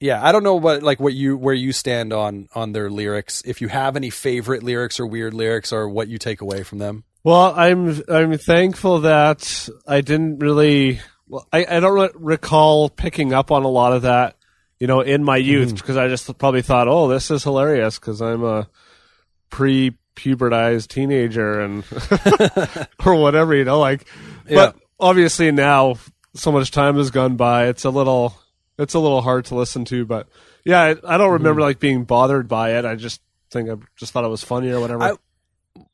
yeah i don't know what like what you where you stand on on their lyrics if you have any favorite lyrics or weird lyrics or what you take away from them Well, I'm I'm thankful that I didn't really. Well, I I don't re- recall picking up on a lot of that, you know, in my youth mm-hmm. because I just probably thought, oh, this is hilarious because I'm a pre-pubertized teenager and *laughs* *laughs* or whatever, you know, like. Yeah. But obviously now, so much time has gone by. It's a little it's a little hard to listen to, but yeah, I, I don't remember mm-hmm. like being bothered by it. I just think I just thought it was funny or whatever. I-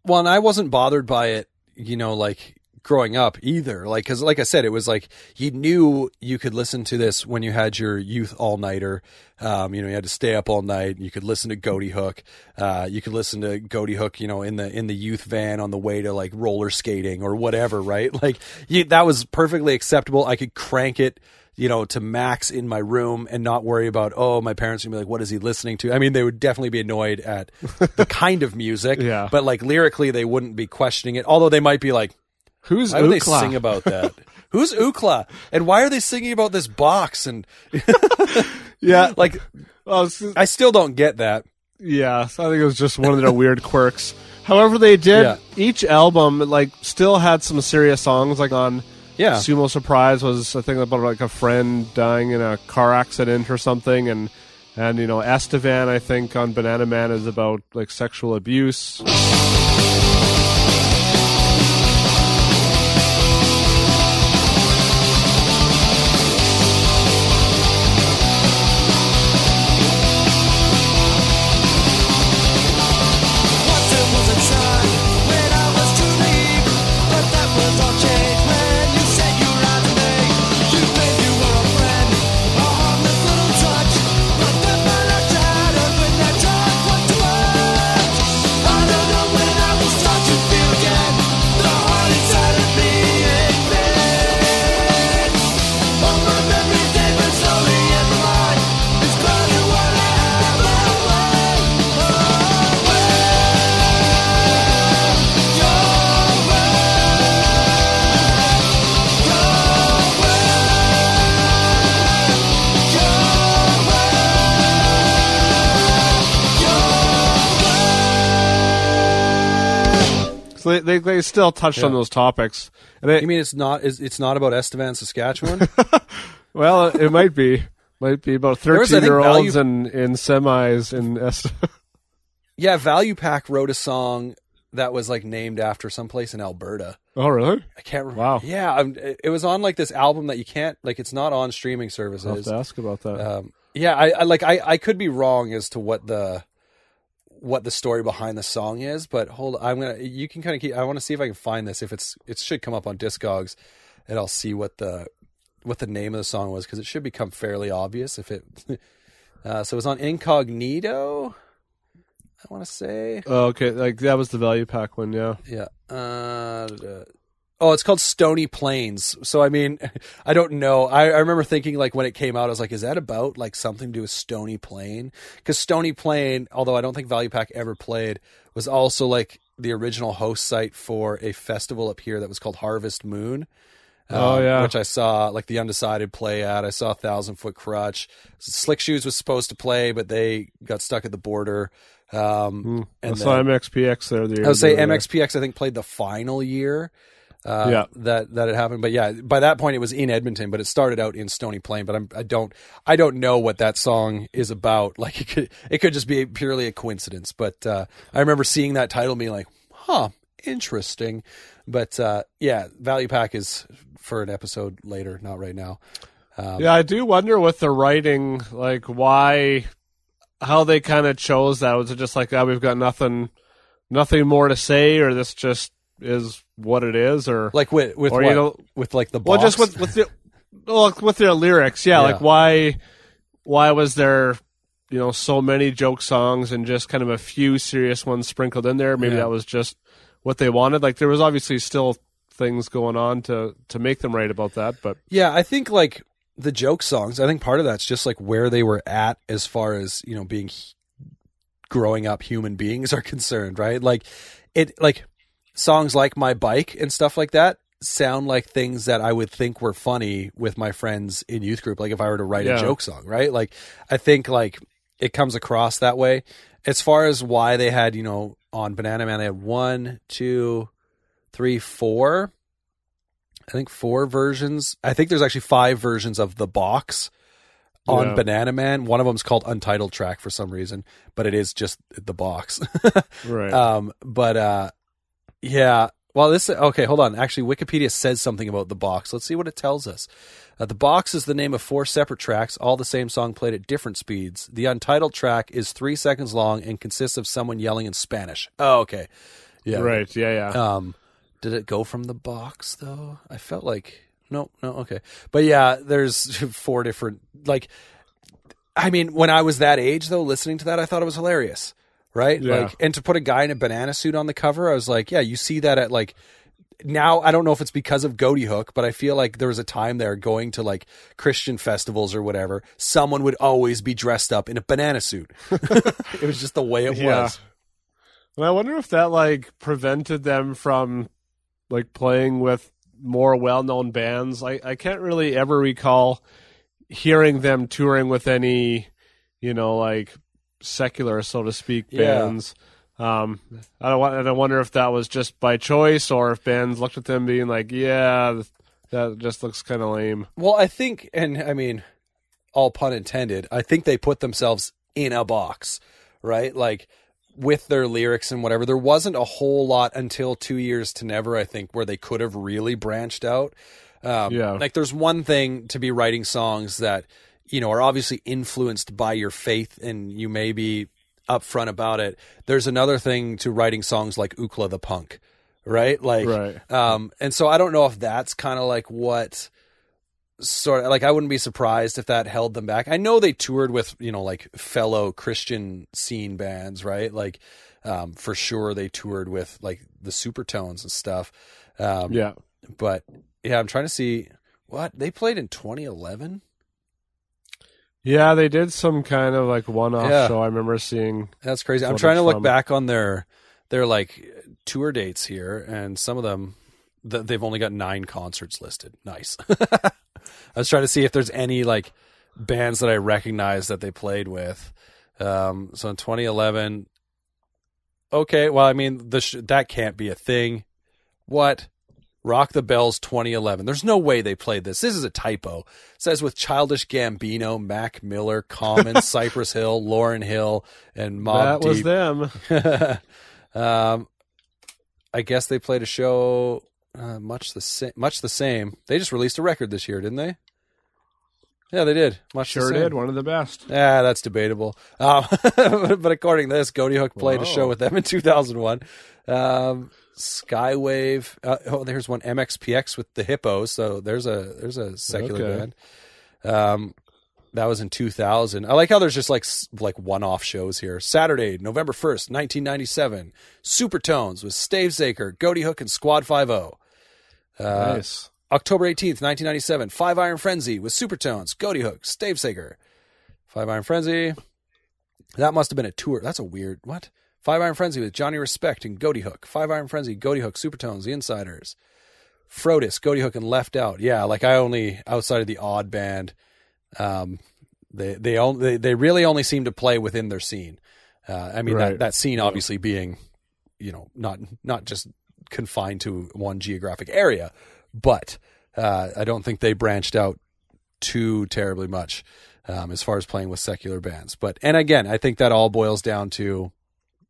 well, and I wasn't bothered by it, you know, like growing up either. Like, cause like I said, it was like you knew you could listen to this when you had your youth all nighter. Um, you know, you had to stay up all night. You could listen to Ghoti Hook. Uh, you could listen to Ghoti Hook, you know, in the in the youth van on the way to like roller skating or whatever, right? *laughs* Like, you, that was perfectly acceptable. I could crank it. You know, to max in my room and not worry about, oh, my parents would be like, what is he listening to? I mean, they would definitely be annoyed at the *laughs* kind of music, Yeah. but like lyrically, they wouldn't be questioning it. Although they might be like, Who's why they sing about that? *laughs* Who's Ookla? And why are they singing about this box? And *laughs* Yeah, *laughs* like, well, I still don't get that. Yeah, so I think it was just one of their weird quirks. However, they did Yeah. each album like still had some serious songs. Like on Yeah. Sumo Surprise was I think about like a friend dying in a car accident or something, and and you know Estevan I think on Banana Man is about like sexual abuse. So they they, they still touched on those topics. And it, You mean it's not? Is it's not about Estevan, Saskatchewan? *laughs* well, it might be might be about thirteen year olds value- in in semis in Est- *laughs* yeah, Value Pac wrote a song that was like named after someplace in Alberta. Oh, really? I can't remember. Wow. Yeah, I'm, it was on like this album that you can't like. It's not on streaming I'll have services. to ask about that. Um, yeah, I, I like I, I could be wrong as to what the what the story behind the song is, but hold I'm gonna you can kind of keep I want to see if I can find this if it's it should come up on Discogs and I'll see what the what the name of the song was because it should become fairly obvious if it *laughs* uh, so it was on Incognito I want to say oh, okay, like that was the value pac one. Yeah. yeah uh, uh, Oh, it's called Stony Plains. So I mean, *laughs* I don't know. I, I remember thinking like when it came out, I was like, is that about like something to do with Stony Plain? Because Stony Plain, although I don't think Value Pac ever played, was also like the original host site for a festival up here that was called Harvest Moon. Oh, um, yeah. which I saw like the Undecided play at. I saw Thousand Foot Krutch. Slick Shoes was supposed to play, but they got stuck at the border. Um, I and saw then- MXPX there. The I would say MXPX. I think played the final year. Uh, Yeah. that that it happened, but yeah, by that point it was in Edmonton, but it started out in Stony Plain. But I'm, I don't, I don't know what that song is about. *laughs* Like it could, it could just be purely a coincidence. But uh, I remember seeing that title, being like, huh, interesting. But uh, yeah, Value Pac is for an episode later, not right now. Um, Yeah, I do wonder with the writing, like why, how they kind of chose that. Was it just like, oh, we've got nothing, nothing more to say, or this just is what it is, or Like with with Or, what? you know- with like the well, just with with the, well, with their lyrics, yeah, Yeah. Like why, why was there, you know, so many joke songs and just kind of a few serious ones sprinkled in there? Maybe Yeah. that was just what they wanted. Like there was obviously still things going on to to make them write about that, but Yeah, I think like the joke songs. I think part of that's just like where they were at as far as you know being growing up human beings are concerned, right? Like it, like songs like "My Bike" and stuff like that sound like things that I would think were funny with my friends in youth group. Like if I were to write Yeah. a joke song, right? Like I think like it comes across that way. As far as why they had, you know, on Banana Man, they had one, two, three, four. I think four versions. I think there's actually five versions of the box on Yeah. Banana Man. One of them's called Untitled Track for some reason, but it is just the box. *laughs* right. um, but uh, yeah. Well, this okay. Hold on. Actually, Wikipedia says something about the box. Let's see what it tells us. Uh, the box is the name of four separate tracks, all the same song played at different speeds. The untitled track is three seconds long and consists of someone yelling in Spanish. Oh, okay. Yeah. right. Yeah. Yeah. Um, did it go from the box though? I felt like no, no, okay. But yeah, there's *laughs* four different like. I mean, when I was that age though, listening to that, I thought it was hilarious, right? Yeah. Like, and to put a guy in a banana suit on the cover, I was like, yeah, you see that at like. Now I don't know if it's because of Ghoti Hook, but I feel like there was a time there going to like Christian festivals or whatever. Someone would always be dressed up in a banana suit. *laughs* it was just the way it Yeah. was. And I wonder if that like prevented them from like playing with more well-known bands. I I can't really ever recall hearing them touring with any, you know, like secular, so to speak, Yeah. bands. Um, I don't want, and I wonder if that was just by choice or if bands looked at them being like, yeah, that just looks kind of lame. Well, I think, and I mean, all pun intended, I think they put themselves in a box, right? Like with their lyrics and whatever. There wasn't a whole lot until two years to never, I think, where they could have really branched out. Um, Yeah. Like there's one thing to be writing songs that, you know, are obviously influenced by your faith and you may be upfront about it. There's another thing to writing songs like Ookla the Punk, right? Like, Right. um, and so I don't know if that's kind of like what sort of like I wouldn't be surprised if that held them back. I know they toured with you know like fellow Christian scene bands, right? Like um, for sure they toured with like the Supertones and stuff. Um, Yeah. but yeah, I'm trying to see what they played in 2011. Yeah, they did some kind of like one-off Yeah. show. I remember seeing. That's crazy. I'm trying to look from- back on their their like tour dates here, and some of them th- they've only got nine concerts listed. Nice. *laughs* I was trying to see if there's any like bands that I recognize that they played with. Um, so in 2011, okay. Well, I mean, the sh- that can't be a thing. What? Rock the Bells 2011. There's no way they played this. This is a typo. It says with Childish Gambino, Mac Miller, Common, *laughs* Cypress Hill, Lauryn Hill, and Mob that was them. *laughs* um, I guess they played a show uh, much the same. Much the same. They just released a record this year, didn't they? Yeah, they did. Much Sure did. One of the best. Yeah, that's debatable. Um, *laughs* but according to this, Ghoti Hook played a show with them in 2001. Um, Skywave. Uh, oh, there's one MXPX with the Hippos. So there's a there's a secular Okay. band. Um, that was in 2000. I like how there's just like like one-off shows here. Saturday, November 1st, 1997. Supertones with Stave Zaker, Ghoti Hook, and Squad Five O. Uh, nice. October 18th, 1997, Five Iron Frenzy with Supertones, Ghoti Hook, Stavesacre. Five Iron Frenzy. That must have been a tour. That's a weird, what? Five Iron Frenzy with Johnny Respect and Ghoti Hook. Five Iron Frenzy, Ghoti Hook, Supertones, The Insyderz. Frodis, Ghoti Hook, and Left Out. Yeah, like I only, outside of the odd band, um, they, they, only, they, they really only seem to play within their scene. Uh, I mean, that, Right. that scene obviously being, you know, not, not just confined to one geographic area, but uh, I don't think they branched out too terribly much um, as far as playing with secular bands. But and again, I think that all boils down to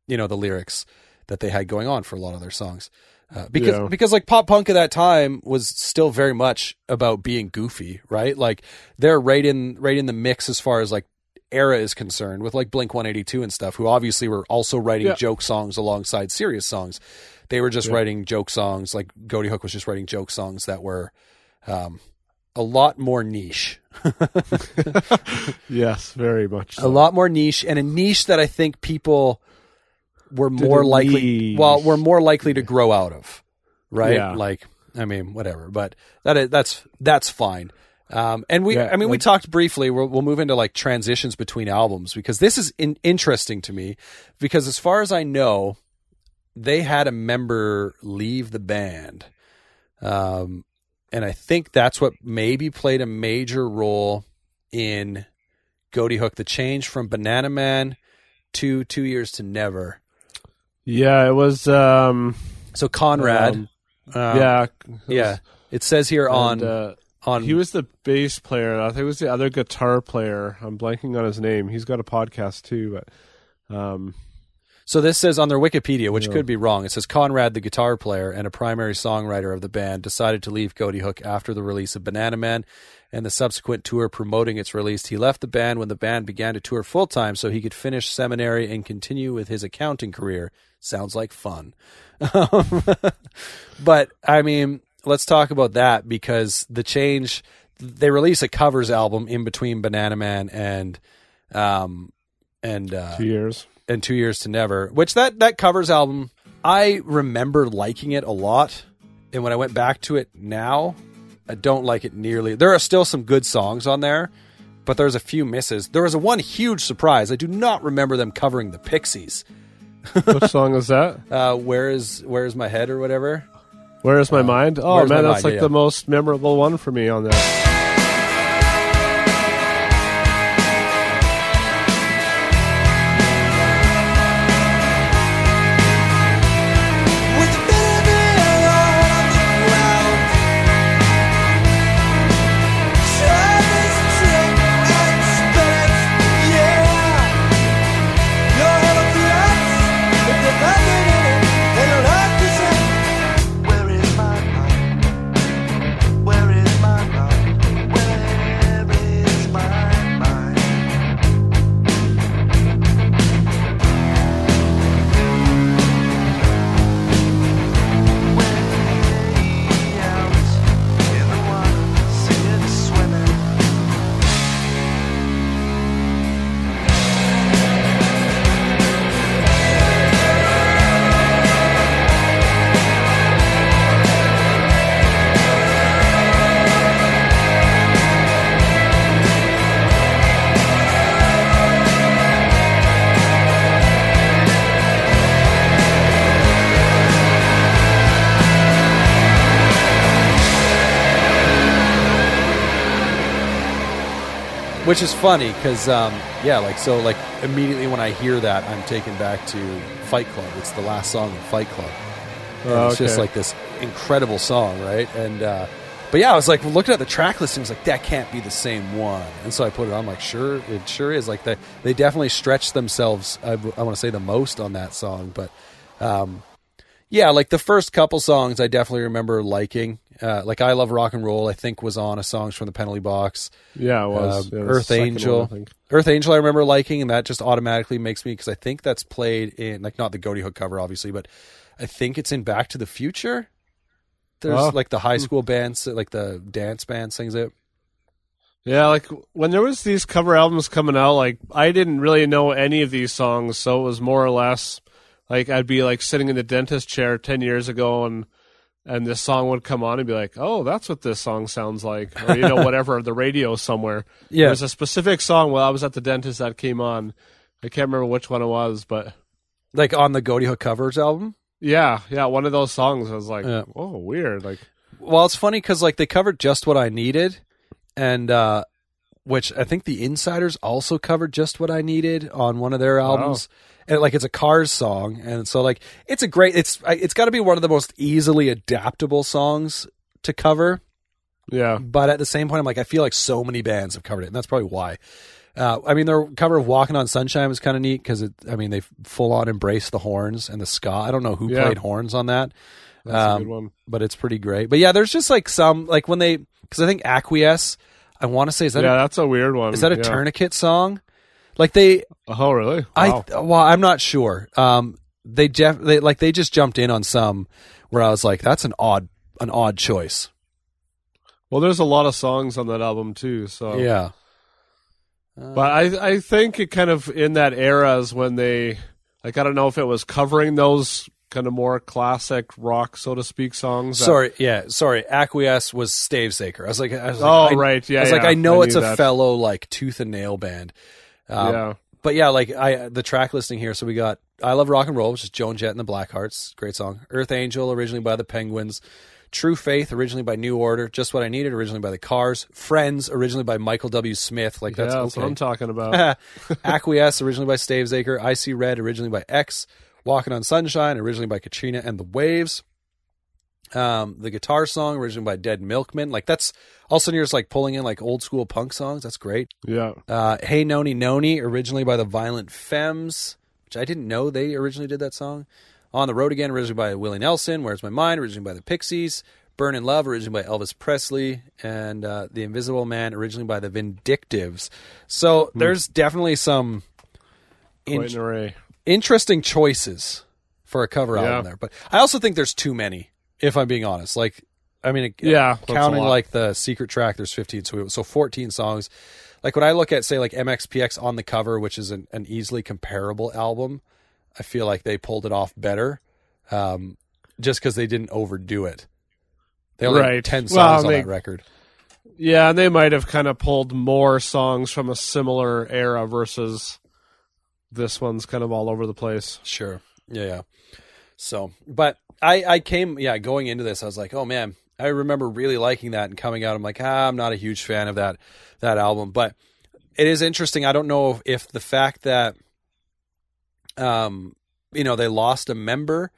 you know the lyrics that they had going on for a lot of their songs. Uh, because Yeah. because like pop punk at that time was still very much about being goofy, right? Like they're right in right in the mix as far as like era is concerned with like Blink 182 and stuff who obviously were also writing Yeah. joke songs alongside serious songs. They were just Yeah. writing joke songs like Ghoti Hook was just writing joke songs that were um, a lot more niche. *laughs* *laughs* Yes, very much. a lot more niche and a niche that I think people were more likely well were more likely to grow out of right Yeah. like I mean whatever but that is, that's that's fine um, and we Yeah, I mean we talked briefly we'll, we'll move into like transitions between albums because this is in, interesting to me because as far as I know they had a member leave the band um, and I think that's what maybe played a major role in Ghoti Hook, the change from Banana Man to Two Years to Never. Yeah, it was. Um, So Conrad, um, um, yeah, yeah, it says here on and, uh, on he was the bass player. I think it was the other guitar player. I'm blanking on his name. He's got a podcast too, but um, So this says on their Wikipedia, which Yeah. could be wrong. It says Conrad, the guitar player and a primary songwriter of the band, decided to leave Ghoti Hook after the release of Banana Man and the subsequent tour promoting its release. He left the band when the band began to tour full time so he could finish seminary and continue with his accounting career. Sounds like fun. *laughs* but I mean, let's talk about that because the change they release a covers album in between Banana Man and um and uh two years. and two years to never which that that covers album i remember liking it a lot and when i went back to it now i don't like it nearly there are still some good songs on there but there's a few misses there was a one huge surprise i do not remember them covering the pixies Which song is that? *laughs* uh where is where is my head or whatever Where is my mind? Oh My man, that's Mind, like yeah. the most memorable one for me on there. Which is funny because um yeah like so like immediately when i hear that i'm taken back to fight club it's the last song in fight club And Oh, it's just like this incredible song, right? And uh, but yeah, I was like looking at the track list and was like, that can't be the same one. And so I put it on. like, sure, it sure is. Like they they definitely stretched themselves. I, want to say the most on that song, but um, yeah, like the first couple songs, I definitely remember liking. Uh, like I love rock and roll. I think was on a songs from the penalty box. Yeah, it was. Uh, It was Earth Angel. one, Earth Angel, I remember liking, and that just automatically makes me because I think that's played in like not the Ghoti Hook cover, obviously, but I think it's in Back to the Future. There's Oh. like the high school bands, like the dance band sings it. Yeah, like when there was these cover albums coming out, like I didn't really know any of these songs, so it was more or less like I'd be like sitting in the dentist chair ten years ago, and and this song would come on and be like, "Oh, that's what this song sounds like," or you know, whatever the radio somewhere. *laughs* Yeah. There's a specific song while I was at the dentist that came on. I can't remember which one it was, but Like on the Ghoti Hook covers album. yeah, yeah, one of those songs. I was like, Yeah. "Oh, weird." Like, Well, it's funny because like they covered just what I needed, and uh, which I think the Insyderz also covered just what I needed on one of their albums. And like it's a Cars song, and so like it's a great. It's it's got to be one of the most easily adaptable songs to cover. yeah, But at the same point, I'm like I feel like so many bands have covered it, and that's probably why. Uh, I mean, their cover of "Walking on Sunshine" was kind of neat because it. I mean, they full on embraced the horns and the ska. I don't know who Yeah. played horns on that that's a Um, good one. but it's pretty great. But yeah, there's just like some like when they because I think acquiesce. I want to say is that Yeah, a, that's a weird one. is that a yeah. tourniquet song? Like they, Oh, really? I Wow. well, I'm not sure. Um, they jeff they like they just jumped in on some where I was like, that's an odd an odd choice. well, there's a lot of songs on that album too. So Yeah, But I I think it kind of in that era is when they like I don't know if it was covering those kind of more classic rock so to speak songs. that- sorry, yeah, sorry. Acquiesce was Stavesacre. I was like, I was like, Oh I, right, yeah. I was like, I know it's a that. fellow like tooth and nail band. Um, yeah, But yeah, like I the track listing here. So we got I Love Rock and Roll, which is Joan Jett and the Blackhearts, great song. Earth Angel, originally by the Penguins. True Faith, originally by New Order. Just What I Needed, originally by the Cars. Friends, originally by Michael W. Smith. Like yeah, that's that's what I'm talking about. *laughs* Acquiesce, originally by Stavesacre. I See Red, originally by X. Walking on Sunshine, originally by Katrina and the Waves. Um, the guitar song, originally by Dead Milkman. Like that's also of a sudden you're just like pulling in like old school punk songs. That's great. yeah, Uh, hey Nonny Nonny, originally by the Violent Femmes, which I didn't know they originally did that song. On the Road Again, originally by Willie Nelson. Where's My Mind, originally by the Pixies. Burn in Love, originally by Elvis Presley. And uh, The Invisible Man, originally by the Vindictives. So there's definitely some in- quite an array. Interesting choices for a cover Yeah. album there. But I also think there's too many, if I'm being honest. Like, I mean, Yeah, counting like the secret track, there's 15, so so 14 songs. Like when I look at say like MXPX on the cover, which is an, an easily comparable album, I feel like they pulled it off better, um, just because they didn't overdo it. They only Right. 10 songs Well, on they- that record. Yeah, and they might have kind of pulled more songs from a similar era versus this one's kind of all over the place. Sure. Yeah, yeah. So, but I, I came, yeah, going into this, I was like, oh man, I remember really liking that and coming out. I'm like, ah, I'm not a huge fan of that, that album, but it is interesting. I don't know if, if the fact that, um, you know, they lost a member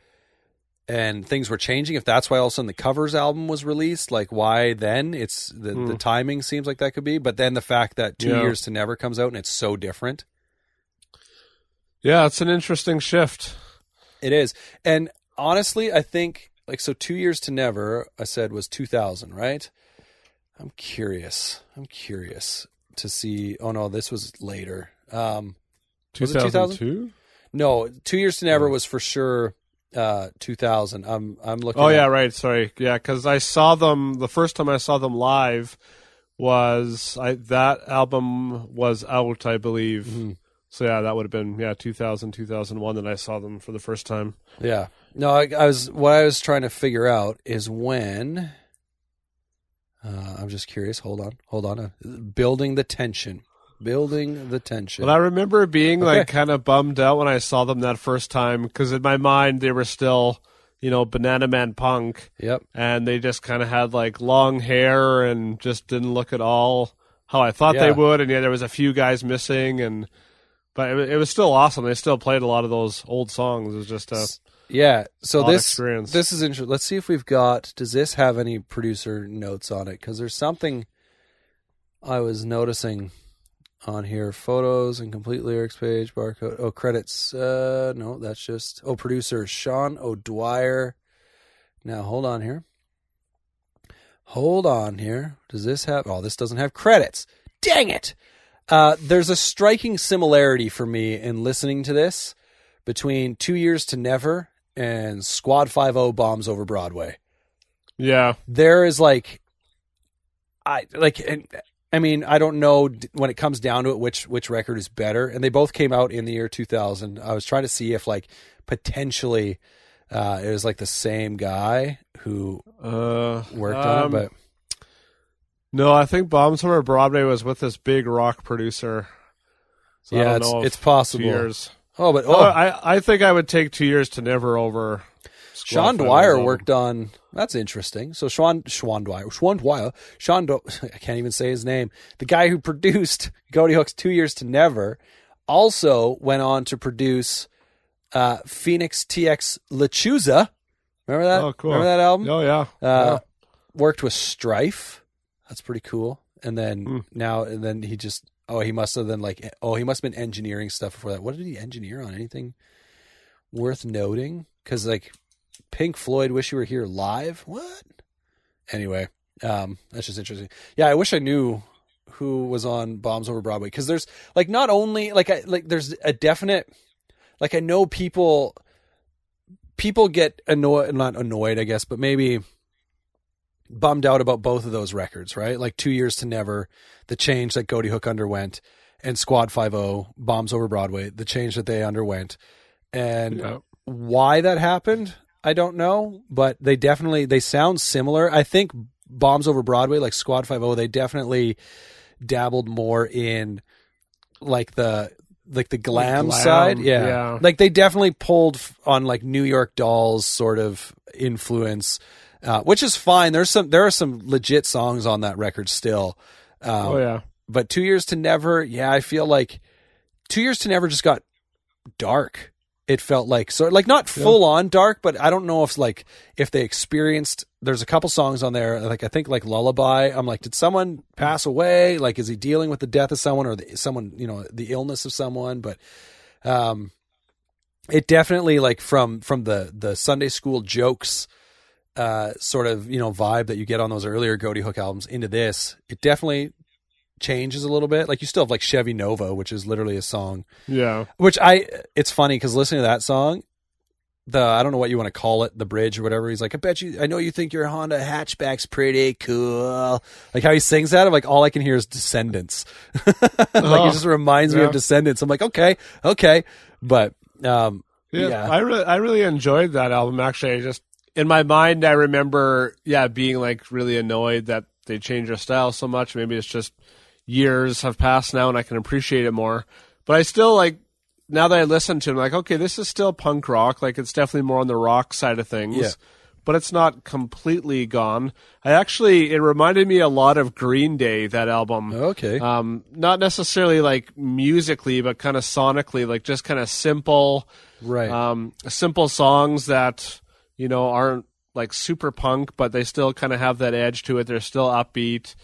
and things were changing, if that's why all of a sudden the covers album was released, like why then it's the, the Hmm. timing seems like that could be, but then the fact that two Yeah. years to never comes out and it's so different. Yeah, it's an interesting shift. It is. And honestly, I think like so 2 years to never I said was 2000, right? I'm curious. I'm curious to see Oh no, this was later. Um Was it 2000? 2002? no, 2 years to never was for sure uh 2000. I'm I'm looking Oh at- yeah, right. Sorry. Yeah, because I saw them the first time I saw them live was I that album was out, I believe. Mhm. So yeah, that would have been yeah 2000 2001 that I saw them for the first time. Yeah. No, I, I was what I was trying to figure out is when uh, I'm just curious. Hold on. Hold on. Uh, building the tension. Building the tension. But I remember being Okay. like kind of bummed out when I saw them that first time because in my mind they were still you know Banana Man punk yep. and they just kind of had like long hair and just didn't look at all how I thought Yeah. they would. And yeah, there was a few guys missing, and but it, it was still awesome. They still played a lot of those old songs. It was just a Yeah. So this experience. this is interesting. Let's see if we've got. Does this have any producer notes on it? Because there's something I was noticing on here: photos and complete lyrics page, barcode. Oh, credits. Uh, no, that's just. Oh, producer Sean O'Dwyer. Now hold on here. Hold on here. Does this have? Oh, this doesn't have credits. Dang it! Uh, there's a striking similarity for me in listening to this between Two Years to Never and Squad Five O Bombs Over Broadway. yeah. There is like, I like, and, I mean, I don't know when it comes down to it which which record is better, and they both came out in the year 2000. I was trying to see if like potentially Uh, it was like the same guy who Uh, worked on it, um, but no, I think Bombs Over Broadway was with this big rock producer. So I yeah, don't it's it's possible. two years. Oh, but Oh, oh, I I think I would take two years to never over. Sean Dwyer worked on. That's interesting. So Sean Sean Dwyer, Sean Dwyer, Sean. Do, *laughs* I can't even say his name. The guy who produced *laughs* Ghoti Hook's Two Years to Never also went on to produce uh, Phoenix TX Lechuza. Remember that? Oh, cool. Remember that album? Oh yeah, Uh, Worked with Strife. That's pretty cool. And then Hmm. now, and then he just. Oh, he must have then like. Oh, he must have been engineering stuff before that. What did he engineer on? Anything worth noting? Because like Pink Floyd, "Wish You Were Here" live. What? Anyway, um, that's just interesting. Yeah, I wish I knew who was on Bombs Over Broadway because there's like not only like I like there's a definite like I know people people get annoyed not annoyed I guess but maybe bummed out about both of those records right like two years to never the change that Ghoti Hook underwent and Squad Five O Bombs Over Broadway the change that they underwent and yeah. why that happened i don't know but they definitely they sound similar i think bombs over broadway like squad 50 they definitely dabbled more in like the like the glam, glam, side yeah. yeah. like they definitely pulled on like new york dolls sort of influence uh, which is fine. There's some there are some legit songs on that record still. Um, oh yeah. but two years to never yeah i feel like two years to never just got dark. It felt like so like not full on dark but i don't know if like if they experienced there's a couple songs on there like i think like lullaby. I'm like did someone pass away? Like is he dealing with the death of someone or the, someone you know the illness of someone? But um it definitely like from from the the sunday school jokes uh sort of you know vibe that you get on those earlier Ghoti Hook albums into this it definitely changes a little bit like you still have like Chevy Nova which is literally a song Yeah. which I it's funny because listening to that song, the I don't know what you want to call it, the bridge or whatever. He's like, I bet you, I know you think your Honda hatchback's pretty cool. Like how he sings that, I'm like, all I can hear is Descendents. *laughs* like Oh, it just reminds me of Descendents. I'm like, okay, okay, but um, Yeah, Yeah. I really, I really enjoyed that album. Actually, I just in my mind, I remember, yeah, being like really annoyed that they changed their style so much. Maybe it's just years have passed now, and I can appreciate it more. But I still like now that I listen to it, I'm like, okay, this is still punk rock. Like it's definitely more on the rock side of things. Yeah. But it's not completely gone. I actually, it reminded me a lot of Green Day, that album. okay, Um, not necessarily like musically, but kind of sonically, like just kind of simple, right, um, simple songs that you know aren't like super punk, but they still kind of have that edge to it. They're still upbeat.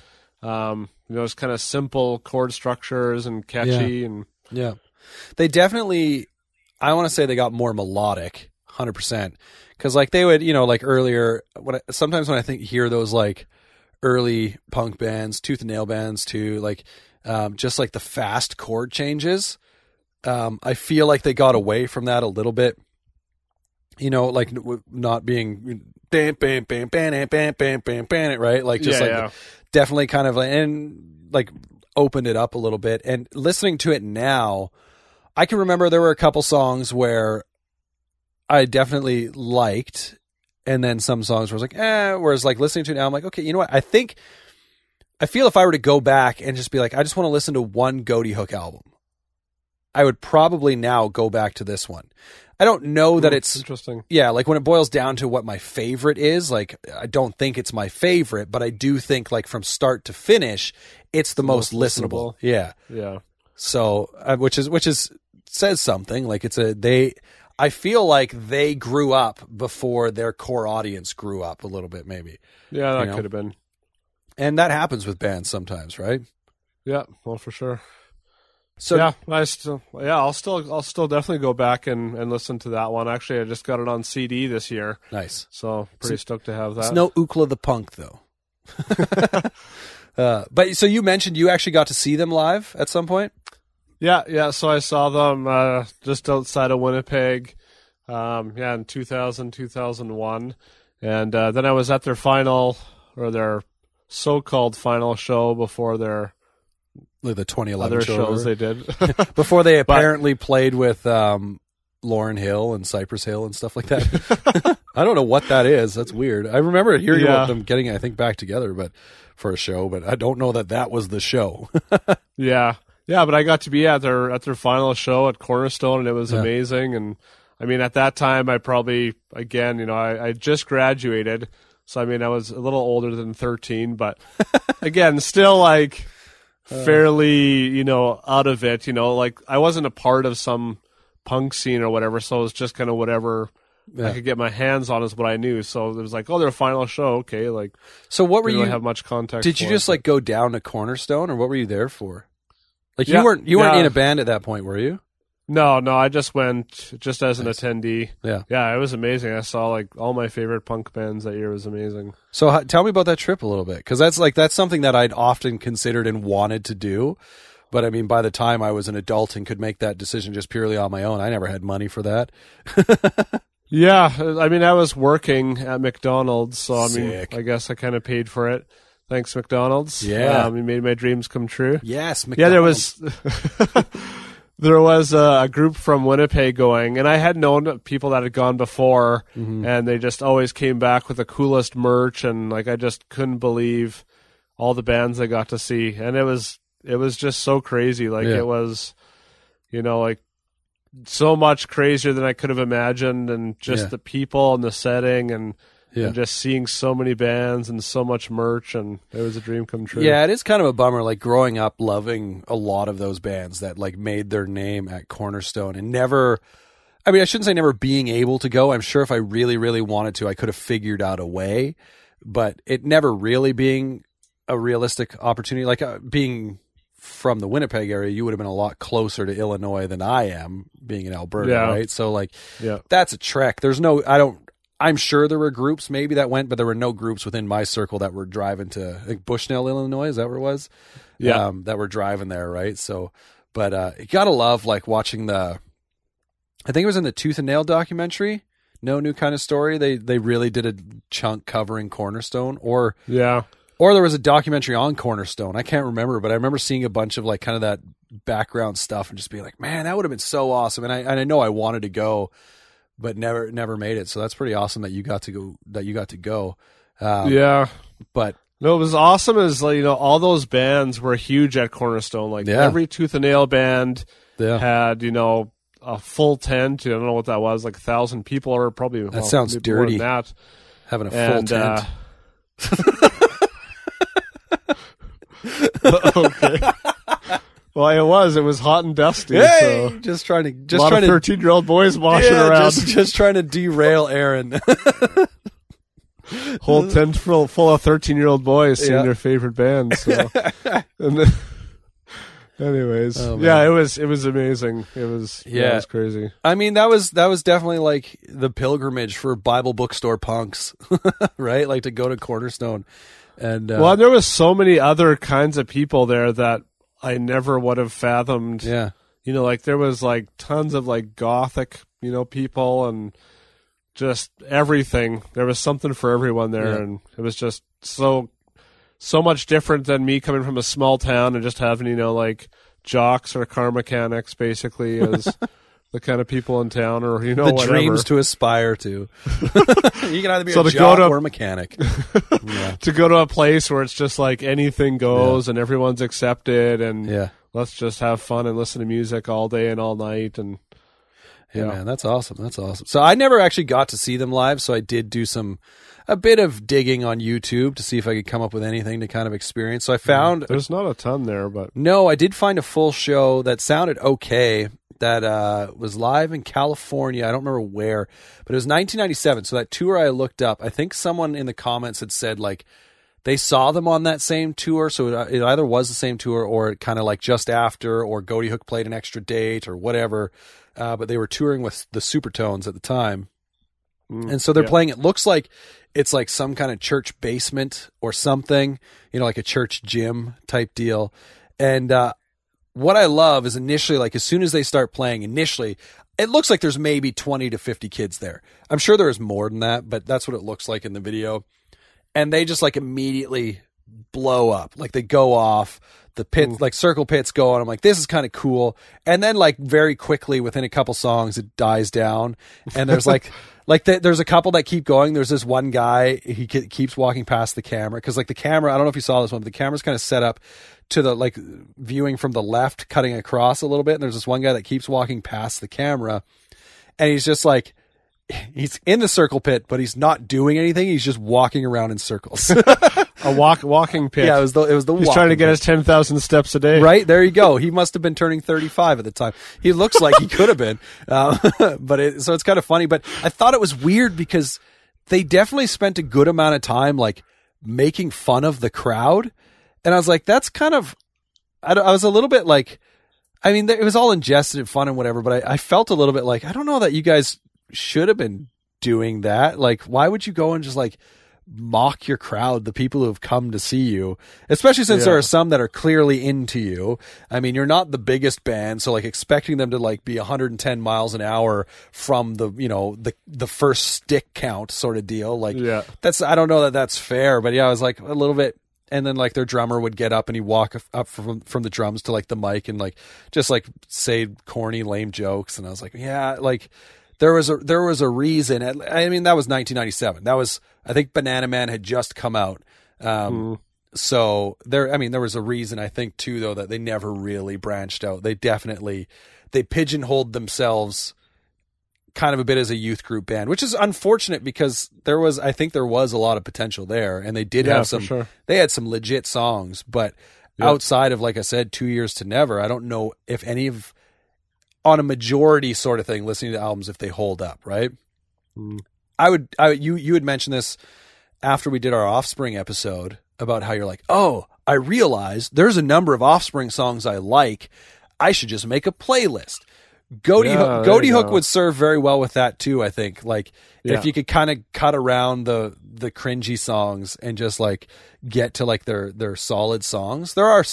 Um, you know, it's kind of simple chord structures and catchy, and yeah. They definitely, I want to say they got more melodic, hundred percent. Because like they would, you know, like earlier, when I, sometimes when I think hear those like early punk bands, tooth and nail bands too, like um, just like the fast chord changes. Um, I feel like they got away from that a little bit. You know, like not being bam bam bam bam bam bam bam bam right, like just Yeah, like yeah. definitely kind of like and like opened it up a little bit. And listening to it now, I can remember there were a couple songs where I definitely liked, and then some songs where I was like, eh. Whereas like listening to it now, I'm like, okay, you know what? I think I feel if I were to go back and just be like, I just want to listen to one Ghoti Hook album, I would probably now go back to this one. I don't know that Hmm, it's interesting. yeah, like when it boils down to what my favorite is, like I don't think it's my favorite, but I do think like from start to finish, it's the most, most listenable. listenable. Yeah. Yeah, So, uh, which is which is says something. Like it's a they. I feel like they grew up before their core audience grew up a little bit, maybe, yeah, that You know? could have been. and that happens with bands sometimes, right? Yeah, well, for sure. So yeah, I still, yeah, I'll still, I'll still definitely go back and, and listen to that one. Actually, I just got it on CD this year, nice. so pretty stoked to have that. It's no Ookla the Punk though. *laughs* uh, but so you mentioned you actually got to see them live at some point. Yeah, yeah. So I saw them uh, just outside of Winnipeg. Um, yeah, in 2000, 2001. and uh, then I was at their final or their so-called final show before their the 2011 other show, shows they did. *laughs* before they *laughs* apparently played with um, Lauryn Hill and Cypress Hill and stuff like that. *laughs* I don't know what that is. That's weird. I remember hearing Yeah. about them getting, I think, back together, but for a show. But I don't know that that was the show. Yeah, yeah, but I got to be at their at their final show at Cornerstone, and it was Yeah. amazing. And I mean, at that time, I probably again, you know, I, I just graduated, so I mean, I was a little older than thirteen, but again, still like fairly, you know, out of it. You know, like I wasn't a part of some punk scene or whatever, so it was just kind of whatever. I could get my hands on is what I knew. So it was like, oh, their final show, okay. Like, so what were you? really have much contact? did you it, just but- like go down to Cornerstone, or what were you there for? Like Yeah, you weren't you weren't in a band at that point, were you? No, no, I just went just as an Nice. attendee. Yeah. Yeah, it was amazing. I saw like all my favorite punk bands that year. It was amazing. So h- tell me about that trip a little bit, because that's like that's something that I'd often considered and wanted to do, but I mean, by the time I was an adult and could make that decision just purely on my own, I never had money for that. *laughs* Yeah, I mean, I was working at McDonald's, so I mean, Sick. I guess I kind of paid for it. Thanks, McDonald's. Yeah. um, you made my dreams come true. Yes, Yeah, there was *laughs* there was a, group from Winnipeg going, and I had known people that had gone before, Mm-hmm. and they just always came back with the coolest merch, and like I just couldn't believe all the bands I got to see, and it was it was just so crazy. Like Yeah. it was, you know, like so much crazier than I could have imagined, and just Yeah. the people and the setting, and, Yeah. and just seeing so many bands and so much merch, and it was a dream come true. Yeah, it is kind of a bummer. Like growing up, loving a lot of those bands that like made their name at Cornerstone and never. I mean, I shouldn't say never being able to go. I'm sure if I really, really wanted to, I could have figured out a way, but it never really being a realistic opportunity. Like uh, being from the Winnipeg area, you would have been a lot closer to Illinois than I am, being in Alberta, Yeah. right? So like, yeah. that's a trek. There's no, I don't, I'm sure there were groups maybe that went, but there were no groups within my circle that were driving to I think Bushnell, Illinois. Is that where it was? Yeah. Um, that were driving there, right? So, but, uh, you gotta love like watching the, I think it was in the Tooth and Nail documentary. No new kind of story. They, they really did a chunk covering Cornerstone or, Yeah. or there was a documentary on Cornerstone. I can't remember, but I remember seeing a bunch of like kind of that background stuff and just being like, man, that would have been so awesome. And I and I know I wanted to go, but never never made it. So that's pretty awesome that you got to go. That you got to go. Um, yeah. But No, it was awesome. Is like you know all those bands were huge at Cornerstone. Like Yeah. every Tooth and Nail band yeah, had you know a full tent. I don't know what that was, like a thousand people or probably. That sounds dirty. Than that. having a full And tent. uh, *laughs* *laughs* *laughs* okay. Well, it was. It was hot and dusty. hey, so. just trying to a just lot trying of to thirteen-year-old boys washing yeah, around. just *laughs* just trying to derail Aaron. *laughs* Whole tent full, full of thirteen-year-old boys singing Yeah. their favorite band. So, *laughs* and then, anyways, Oh, yeah, it was it was amazing. It was yeah, Yeah. it was crazy. I mean, that was that was definitely like the pilgrimage for Bible bookstore punks, right? Like to go to Cornerstone, and uh, well, and there was so many other kinds of people there that I never would have fathomed. yeah, You know, like there was like tons of like gothic, you know, people and just everything. There was something for everyone there, Yeah. and it was just so so much different than me coming from a small town and just having you know like jocks or car mechanics basically *laughs* as the kind of people in town or you know the whatever. dreams to aspire to. *laughs* you can either be So a jock go to- or a mechanic. *laughs* yeah, to go to a place where it's just like anything goes and everyone's accepted and yeah, let's just have fun and listen to music all day and all night and yeah, Yeah. man, that's awesome. That's awesome. So I never actually got to see them live, so I did do some a bit of digging on YouTube to see if I could come up with anything to kind of experience. So I found there's not a ton there but No, I did find a full show that sounded okay. That uh, was live in California. I don't remember where, but it was 1997. So that tour I looked up. I think someone in the comments had said like they saw them on that same tour. So it, it either was the same tour or it kind of like just after, or Ghoti Hook played an extra date or whatever. Uh, but they were touring with the Supertones at the time. mm, And so they're yeah. playing. It looks like it's like some kind of church basement or something, you know, like a church gym type deal. And uh, what I love is initially, like as soon as they start playing, initially, it looks like there's maybe 20 to 50 kids there. I'm sure there is more than that, but that's what it looks like in the video. And they just like immediately blow up. Like they go off. the pit mm. like circle pits go and I'm like this is kind of cool and then like very quickly within a couple songs it dies down and there's like *laughs* like the, there's a couple that keep going. There's this one guy he ke- keeps walking past the camera because like the camera I don't know if you saw this one but the camera's kind of set up to the like viewing from the left cutting across a little bit and there's this one guy that keeps walking past the camera and he's just like *laughs* he's in the circle pit but he's not doing anything. He's just walking around in circles. *laughs* A walk walking pit. yeah it was the it was the He's trying to get pit. his ten thousand steps a day. right? There you go. He must have been turning 35 at the time. He looks like he could have been. *laughs* Um, but it, so it's kind of funny but i thought it was weird because they definitely spent a good amount of time like making fun of the crowd. And i was like that's kind of i, I was a little bit like i mean it was all ingested and fun and whatever but I, I felt a little bit like i don't know that you guys should have been doing that like why would you go and just like mock your crowd, the people who have come to see you, especially since there are some that are clearly into you. I mean, you're not the biggest band, so like expecting them to like be 110 miles an hour from the, you know, the the first stick count sort of deal. Like Yeah. that's I don't know that that's fair, but yeah, I was like a little bit and then like their drummer would get up and he'd walk up from from the drums to like the mic and like just like say corny lame jokes and I was like, yeah, like there was a there was a reason. I mean, that was 1997. That was I think Banana Man had just come out. Um, So there, I mean, there was a reason. I think too, though, that they never really branched out. They definitely they pigeonholed themselves kind of a bit as a youth group band, which is unfortunate because there was, I think, there was a lot of potential there, and they did Yeah, have some. sure. They had some legit songs, but Yeah. outside of, like I said, two years to never, I don't know if any of on a majority sort of thing listening to albums if they hold up, right? Mm. I would, I you you had mentioned this after we did our Offspring episode about how you're like, oh, I realized there's a number of Offspring songs I like. I should just make a playlist. Ghoti Yeah, Hook, Ghoti Hook go. would serve very well with that too. I think like Yeah. if you could kind of cut around the the cringy songs and just like get to like their their solid songs. There are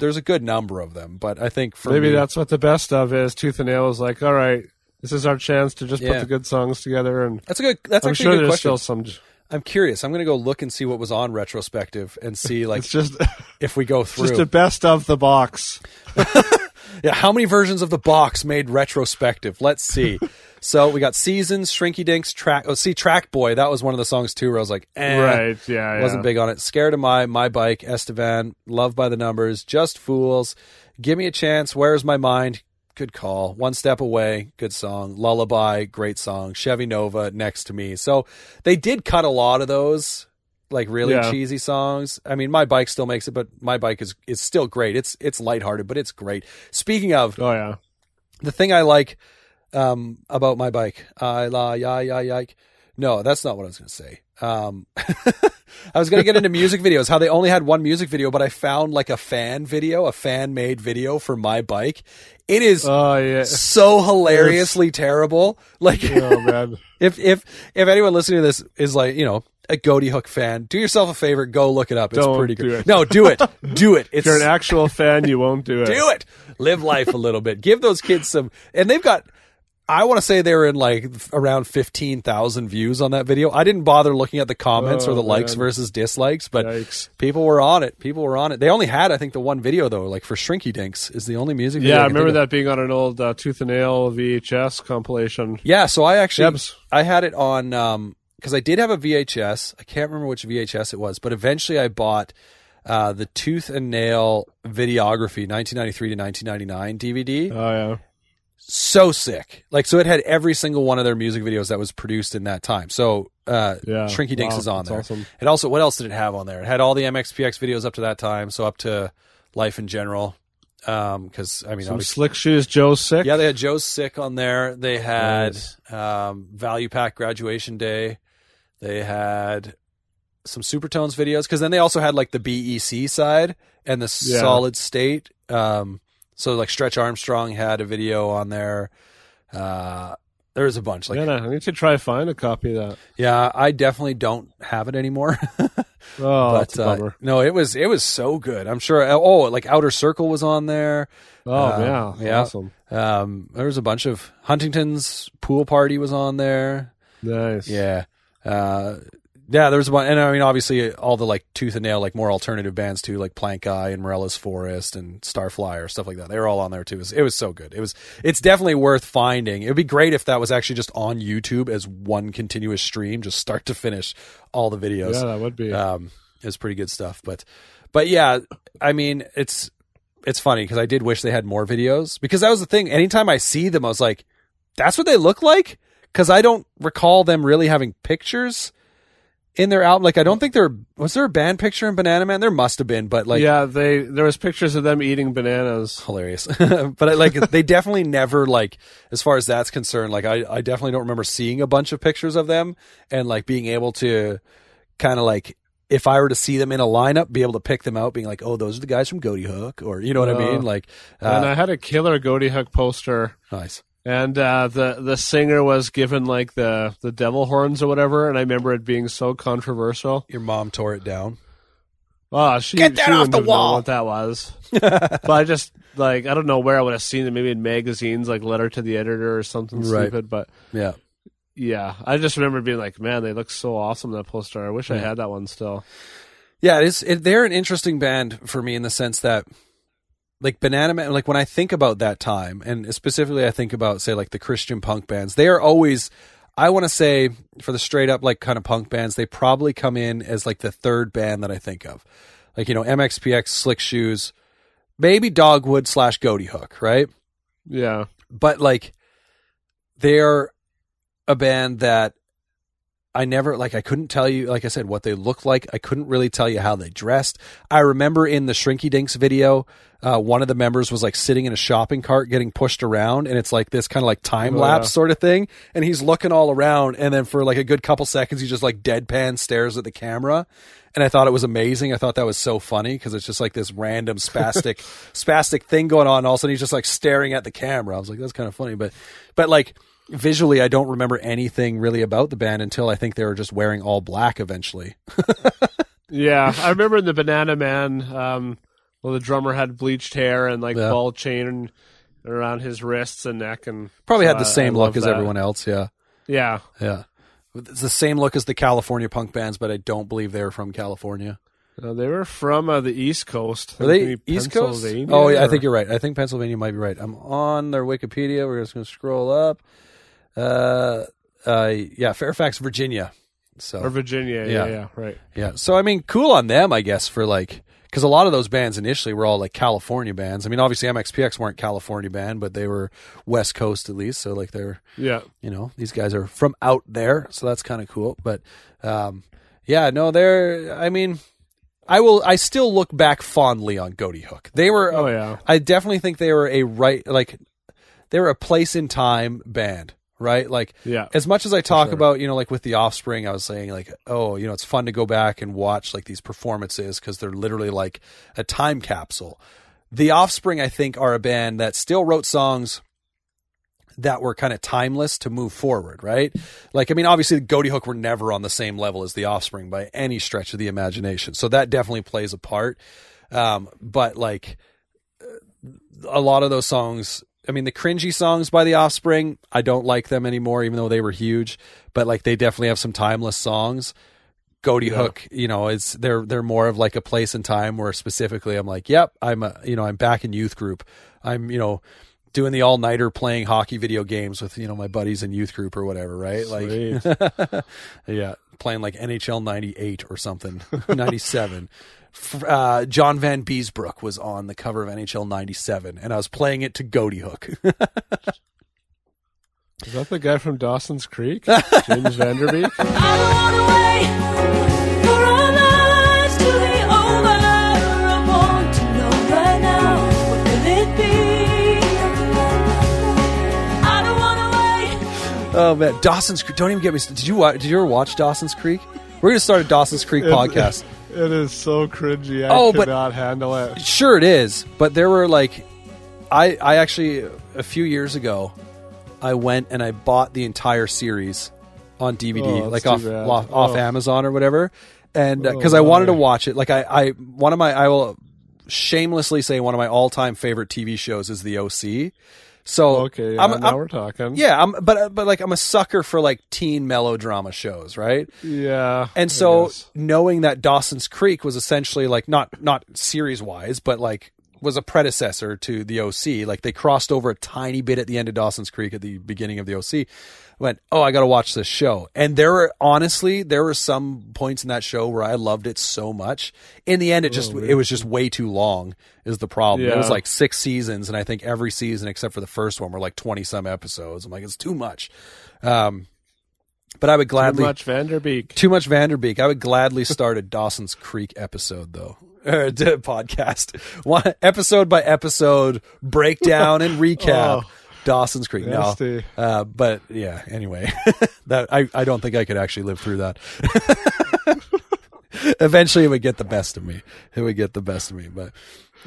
there's a good number of them, but I think for Maybe me, that's what the best of is. Tooth and Nail is like, all right, this is our chance to just Yeah. put the good songs together, and that's a good that's I'm actually sure a good there's question. still some. I'm curious. I'm gonna go look and see what was on retrospective and see *laughs* like It's just if we go through. *laughs* just a best of the box. *laughs* Yeah, how many versions of the box made retrospective? Let's see. *laughs* so we got seasons, Shrinky Dinks, track. Oh, see, Track Boy. That was one of the songs too, where I was like, eh, Right, yeah, yeah. wasn't big on it. Scared of my my bike, Estevan, Love by the Numbers, Just Fools, Give Me a Chance, Where's My Mind? Good call. One Step Away, good song. Lullaby, great song. Chevy Nova, Next to Me. So they did cut a lot of those like really Yeah. cheesy songs. I mean, my bike still makes it, but my bike is is still great. It's it's lighthearted, but it's great. Speaking of Oh yeah, the thing I like um, about my bike, I la ya ya yike. No, that's not what I was going to say. Um, *laughs* I was going to get into music videos. How they only had one music video, but I found like a fan video, a fan made video for my bike. It is oh yeah. so hilariously terrible. Like Oh man, *laughs* if if if anyone listening to this is like you know a Ghoti Hook fan, do yourself a favor, go look it up. It's Don't pretty good. it. No, do it, *laughs* do it. It's if you're an actual fan, you won't do it. do it. Live life a little bit. Give those kids some. And they've got. I want to say they were in like around fifteen thousand views on that video. I didn't bother looking at the comments or Oh, the likes man. versus dislikes, but Yikes. people were on it. People were on it. They only had, I think, the one video though. Like for Shrinky Dinks is the only music. video Yeah, I can remember that being on an old uh, Tooth and Nail VHS compilation. Yeah, so I actually Yebs. I had it on um because I did have a VHS. I can't remember which VHS it was, but eventually I bought uh the Tooth and Nail videography 1993 to 1999 DVD. Oh yeah, so sick. Like so it had every single one of their music videos that was produced in that time. So uh Yeah. Shrinky Dinks Wow, is on there. awesome. It also what else did it have on there? It had all the MXPX videos up to that time, so up to Life in General. Um cuz I mean some slick shoes. Joe sick. yeah, they had Joe's Sick on there. They had Nice. um, Value Pac Graduation Day. They had some Supertones videos because then they also had like the BEC side and the Yeah. Solid State. Um, so like Stretch Armstrong had a video on there. Uh, there was a bunch. Like yeah, I need to try find a copy of that. Yeah, I definitely don't have it anymore. *laughs* Oh, that's a uh, no, it was it was so good. I'm sure. Oh, like Outer Circle was on there. Oh uh, yeah, yeah. awesome, Um, there was a bunch of Huntington's pool party was on there. nice. Yeah. Uh, Yeah, there was one, and I mean, obviously, all the like tooth and nail, like more alternative bands too, like Plankeye and Morella's Forest and Starflyer stuff like that. They were all on there too. It was, it was so good. It was, it's definitely worth finding. It would be great if that was actually just on YouTube as one continuous stream, just start to finish, all the videos. Yeah, that would be. Um, it was pretty good stuff. But, but yeah, I mean, it's it's funny because I did wish they had more videos because that was the thing. Anytime I see them, I was like, that's what they look like because I don't recall them really having pictures in their album. Like, I don't think there was there a band picture in Banana Man. There must have been, but like, yeah, they there was pictures of them eating bananas. hilarious. *laughs* but I, like, they definitely never like, as far as that's concerned, like, I I definitely don't remember seeing a bunch of pictures of them and like being able to kind of like. If I were to see them in a lineup, be able to pick them out, being like, "Oh, those are the guys from Ghoti Hook," or you know what I Oh. mean? Like, and uh, I had a killer Ghoti Hook poster, nice. And uh, the the singer was given like the the devil horns or whatever, and I remember it being so controversial. Your mom tore it down. Oh, she Get that she off wouldn't the have known wall. What that was, *laughs* but I just like I don't know where I would have seen it. Maybe in magazines, like Letter to the Editor or something Right. stupid. But Yeah. yeah, I just remember being like, man, they look so awesome that poster. I wish I had that one still. Yeah, it is. It, they're an interesting band for me in the sense that, like Banana Man, like when I think about that time, and specifically I think about say like the Christian punk bands, they are always. I want to say for the straight up like kind of punk bands, they probably come in as like the third band that I think of, like you know MXPX, Slick Shoes, maybe Dogwood slash Ghoti Hook, right? Yeah, but like they're a band that I never like I couldn't tell you like I said what they looked like. I couldn't really tell you how they dressed. I remember in the Shrinky Dinks video, uh, one of the members was like sitting in a shopping cart getting pushed around and it's like this kind of like time Oh, lapse yeah. sort of thing and he's looking all around and then for like a good couple seconds he just like deadpan stares at the camera and I thought it was amazing. I thought that was so funny because it's just like this random *laughs* spastic spastic thing going on. And all of a sudden he's just like staring at the camera. I was like, that's kind of funny, but but like visually, I don't remember anything really about the band until I think they were just wearing all black eventually. *laughs* yeah. I remember in the Banana Man, um, well, the drummer had bleached hair and like Yeah. ball chain around his wrists and neck, and Probably so had the same I look love as that. everyone else. Yeah, Yeah, yeah. It's the same look as the California punk bands, but I don't believe they're from California. They were from uh, the East Coast. Are they East Coast? Oh, yeah, I think you're right. I think Pennsylvania might be right. I'm on their Wikipedia. We're just going to scroll up. Uh, uh, yeah, Fairfax, Virginia. So or Virginia. Yeah. Yeah, yeah, right. Yeah. So I mean, cool on them, I guess, for like because a lot of those bands initially were all like California bands. I mean, obviously MXPX weren't California band, but they were West Coast at least. So like they're Yeah, you know these guys are from out there, so that's kind of cool. But um, yeah, no, they're. I mean, I will. I still look back fondly on Ghoti Hook. They were. Oh, yeah. I definitely think they were a right like they were a place in time band. Right, like Yeah. as much as I talk sure. about, you know, like with the Offspring, I was saying like, oh, you know, it's fun to go back and watch like these performances because they're literally like a time capsule. The Offspring, I think, are a band that still wrote songs that were kind of timeless to move forward, right? Like, I mean, obviously, the Ghoti Hook were never on the same level as the Offspring by any stretch of the imagination, so that definitely plays a part. Um, but like, a lot of those songs I mean the cringy songs by the Offspring, I don't like them anymore even though they were huge, but like they definitely have some timeless songs. Ghoti Yeah. Hook, you know, it's they're they're more of like a place and time where specifically I'm like, yep, I'm a, you know, I'm back in youth group. I'm, you know, doing the all-nighter playing hockey video games with, you know, my buddies in youth group or whatever, right? Sweet. Like *laughs* yeah, playing like NHL 98 or something. *laughs* 97. F- Uh, John Vanbiesbrouck was on the cover of NHL 97 and I was playing it to Ghoti Hook. *laughs* Is that the guy from Dawson's Creek, *laughs* James Van Der Beek? I don't wanna wait for our lives to be over. I want to know right now what will it be? I don't wanna wait. oh man, Dawson's Creek. Don't even get me. Did you watch, did you ever watch Dawson's Creek? We're going to start a Dawson's Creek podcast. *laughs* It is so cringy. I Oh, but- cannot handle it. Sure, it is. But there were like, I I actually a few years ago, I went and I bought the entire series on DVD, Oh, like off bad. off, off Oh. Amazon or whatever, and Oh, because I wanted to watch it. Like I I one of my I will shamelessly say one of my all time favorite TV shows is The OC. So Okay, yeah, I'm, now I'm- we're talking. yeah, I'm, but but like I'm a sucker for like teen melodrama shows, right? yeah. And so knowing that Dawson's Creek was essentially like not not series wise, but like was a predecessor to the OC. Like they crossed over a tiny bit at the end of Dawson's Creek at the beginning of the OC. Went, oh, I got to watch this show. And there were honestly, there were some points in that show where I loved it so much. In the end, it just it was just way too long. Is the problem? It was like six seasons, and I think every season except for the first one were like twenty some episodes. I'm like, it's too much. Um, but I would gladly Too much Van Der Beek. too much Van Der Beek. I would gladly start a Dawson's Creek episode though. *laughs* Uh, podcast one episode by episode breakdown and recap Oh. Dawson's Creek. No, uh, but yeah. Anyway, *laughs* that I I don't think I could actually live through that. *laughs* Eventually, it would get the best of me. It would get the best of me. But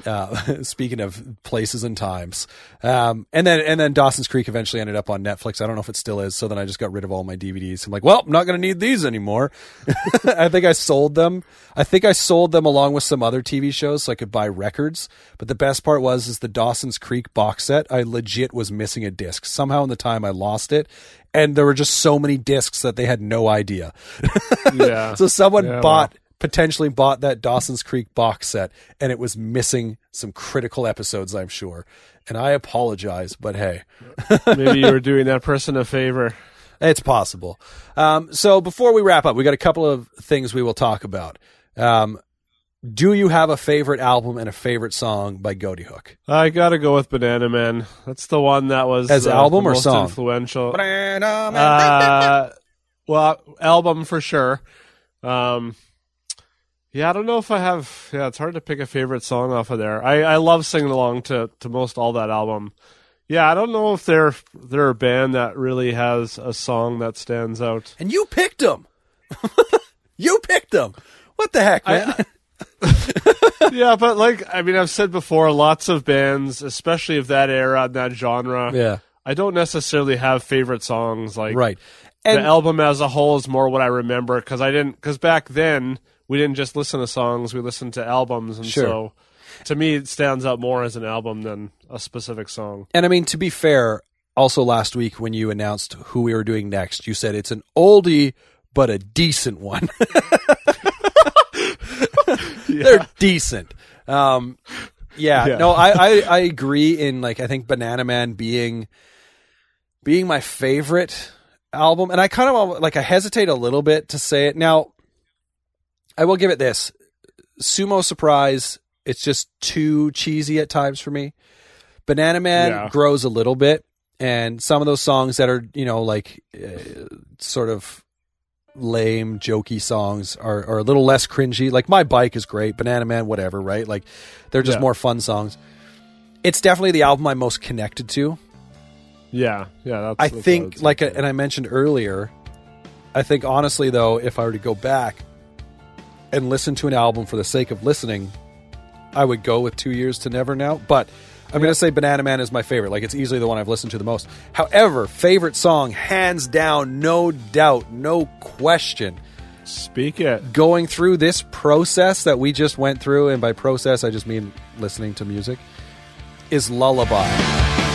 uh, *laughs* speaking of places and times, um, and then and then Dawson's Creek eventually ended up on Netflix. I don't know if it still is. So then I just got rid of all my DVDs. I'm like, well, I'm not going to need these anymore. *laughs* I think I sold them. I think I sold them along with some other TV shows so I could buy records. But the best part was is the Dawson's Creek box set. I legit was missing a disc. Somehow in the time I lost it. And there were just so many discs that they had no idea. *laughs* Yeah. So someone Yeah, bought potentially bought that Dawson's Creek box set and it was missing some critical episodes, I'm sure. And I apologize, but hey, *laughs* Maybe you were doing that person a favor. it's possible. Um, so before we wrap up, we got a couple of things we will talk about. Um, do you have a favorite album and a favorite song by Ghoti Hook? I gotta go with Banana Man. That's the one that was As uh, album or most song? Influential. Banana Uh, well, album for sure. Um, yeah, I don't know if I have. Yeah, it's hard to pick a favorite song off of there. I, I love singing along to to most all that album. Yeah, I don't know if they're they're a band that really has a song that stands out. and you picked them. *laughs* you picked them. What the heck, man? *laughs* yeah, but like I mean, I've said before, lots of bands, especially of that era and that genre. yeah, I don't necessarily have favorite songs. Like right. the album as a whole is more what I remember because I didn't because back then we didn't just listen to songs, we listened to albums, and Sure. so to me it stands out more as an album than a specific song. And I mean, to be fair, also last week when you announced who we were doing next, you said it's an oldie but a decent one. *laughs* They're decent. Um, yeah, Yeah. no, I, I I agree in like I think Banana Man being being my favorite album, and I kind of like I hesitate a little bit to say it now. I will give it this Sumo Surprise. It's just too cheesy at times for me. Banana Man Yeah. grows a little bit, and some of those songs that are you know like uh, sort of lame, jokey songs are, are a little less cringy. Like My Bike is great, Banana Man, whatever, right? Like they're just Yeah. more fun songs. It's definitely the album I'm most connected to. Yeah, yeah. That's, I that's think, like, and I mentioned earlier, I think honestly though, if I were to go back and listen to an album for the sake of listening, I would go with Two Years to Never now. But I'm going to say Banana Man is my favorite. Like, it's easily the one I've listened to the most. However, favorite song, hands down, no doubt, no question. speak it. Going through this process that we just went through, and by process, I just mean listening to music, is Lullaby.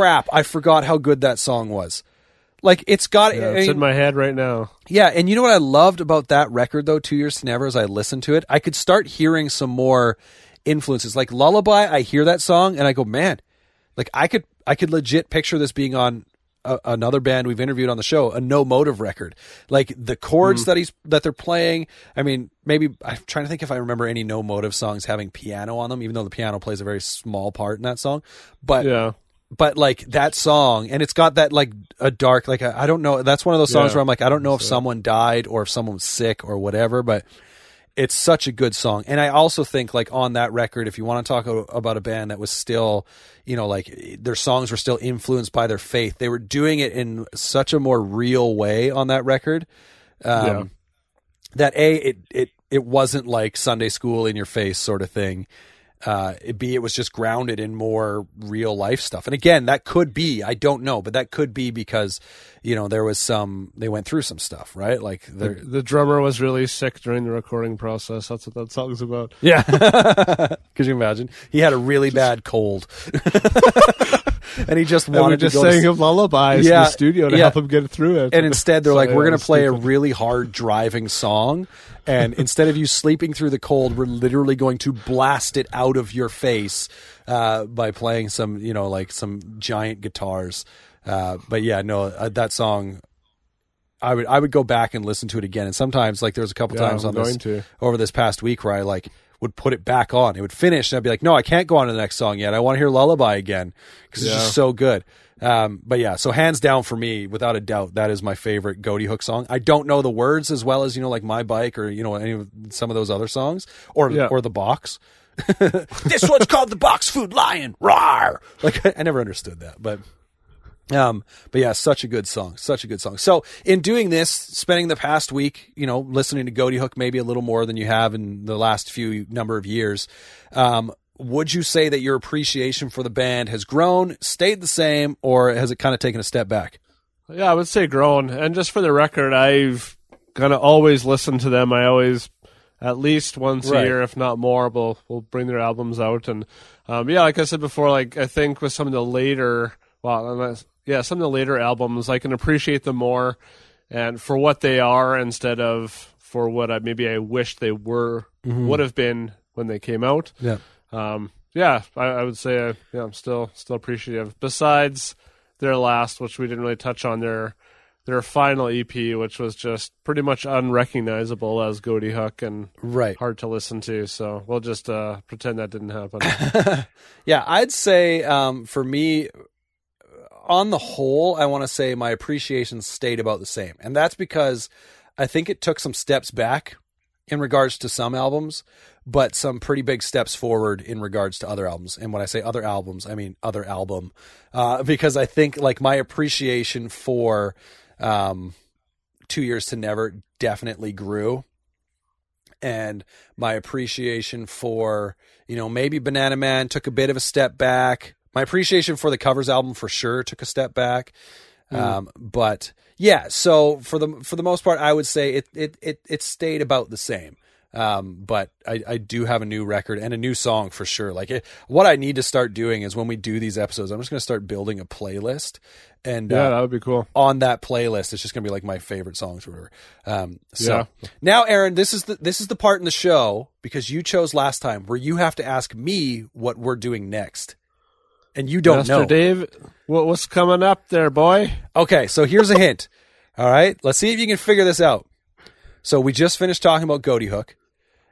Crap! I forgot how good that song was. Like it's got. Yeah, I it's mean, in my head right now. yeah, and you know what I loved about that record though, Two Years to Never, as I listened to it, I could start hearing some more influences. Like Lullaby, I hear that song and I go, man, like I could I could legit picture this being on a, another band we've interviewed on the show, a No Motiv record. Like the chords hmm. that he's that they're playing. I mean, maybe I'm trying to think if I remember any No Motiv songs having piano on them, even though the piano plays a very small part in that song. But Yeah. But like that song and it's got that like a dark like I I don't know that's one of those songs Yeah. where I'm like I don't know if someone died or if someone was sick or whatever but it's such a good song and I also think like on that record if you want to talk a- about a band that was still you know like their songs were still influenced by their faith they were doing it in such a more real way on that record um, Yeah. that a it it it wasn't like Sunday school in your face sort of thing. Uh, it, B, it was just grounded in more real life stuff. And again, that could be, I don't know, but that could be because, you know, there was some, they went through some stuff, right? Like, The, the drummer was really sick during the recording process. That's what that song's about. yeah. *laughs* could you imagine? He had a really bad cold. *laughs* and he just *laughs* wanted just to go to him lullabies in the studio to yeah. help him get through it. and instead they're So, like, we're going to play a really hard driving song. And instead of you sleeping through the cold, we're literally going to blast it out of your face uh, by playing some, you know, like some giant guitars. Uh, but yeah, no, uh, that song, I would I would go back and listen to it again. And sometimes, like, there was a couple Yeah, times I'm on this to. over this past week where I like would put it back on. It would finish, and I'd be like, "No, I can't go on to the next song yet. I want to hear Lullaby again because it's Yeah. just so good." Um, but yeah, so hands down for me, without a doubt, that is my favorite Ghoti Hook song. I don't know the words as well as you know, like My Bike or you know any of some of those other songs or Yeah. or the Box. *laughs* this one's called the Box Food Lion. Rawr! Like I, *laughs* I never understood that, but um, but yeah, such a good song, such a good song. So in doing this, spending the past week, you know, listening to Ghoti Hook maybe a little more than you have in the last few number of years, um, would you say that your appreciation for the band has grown, stayed the same, or has it kind of taken a step back? Yeah, I would say grown. And just for the record, I've kind of always listened to them. I always, at least once Right. a year, if not more, will will bring their albums out. And um, yeah, like I said before, like I think with some of the later, well, unless, yeah, some of the later albums, I can appreciate them more, and for what they are instead of for what I maybe I wish they were would have been when they came out. Yeah. Um, yeah, I, I would say uh, yeah, I'm still still appreciative. Besides their last, which we didn't really touch on, their their final EP, which was just pretty much unrecognizable as Ghoti Hook and Right. hard to listen to. So we'll just uh, pretend that didn't happen. *laughs* Yeah, I'd say um, for me, on the whole, I want to say my appreciation stayed about the same, and that's because I think it took some steps back in regards to some albums, but some pretty big steps forward in regards to other albums. And when I say other albums, I mean other album, uh, *laughs* because I think like my appreciation for um, Two Years to Never definitely grew and my appreciation for you know maybe Banana Man took a bit of a step back. My appreciation for the covers album for sure took a step back, um, but yeah. So for the for the most part, I would say it it it, it stayed about the same. Um, but I, I do have a new record and a new song for sure. Like it, what I need to start doing is when we do these episodes, I'm just going to start building a playlist and yeah, uh, that would be cool. on that playlist. It's just gonna be like my favorite songs or whatever. Um, so Yeah. now, Aaron, this is the this is the part in the show because you chose last time where you have to ask me what we're doing next, and you don't Master know. Dave, what, what's coming up there, boy? Okay, so here's a hint. All right, let's see if you can figure this out. So we just finished talking about Ghoti Hook,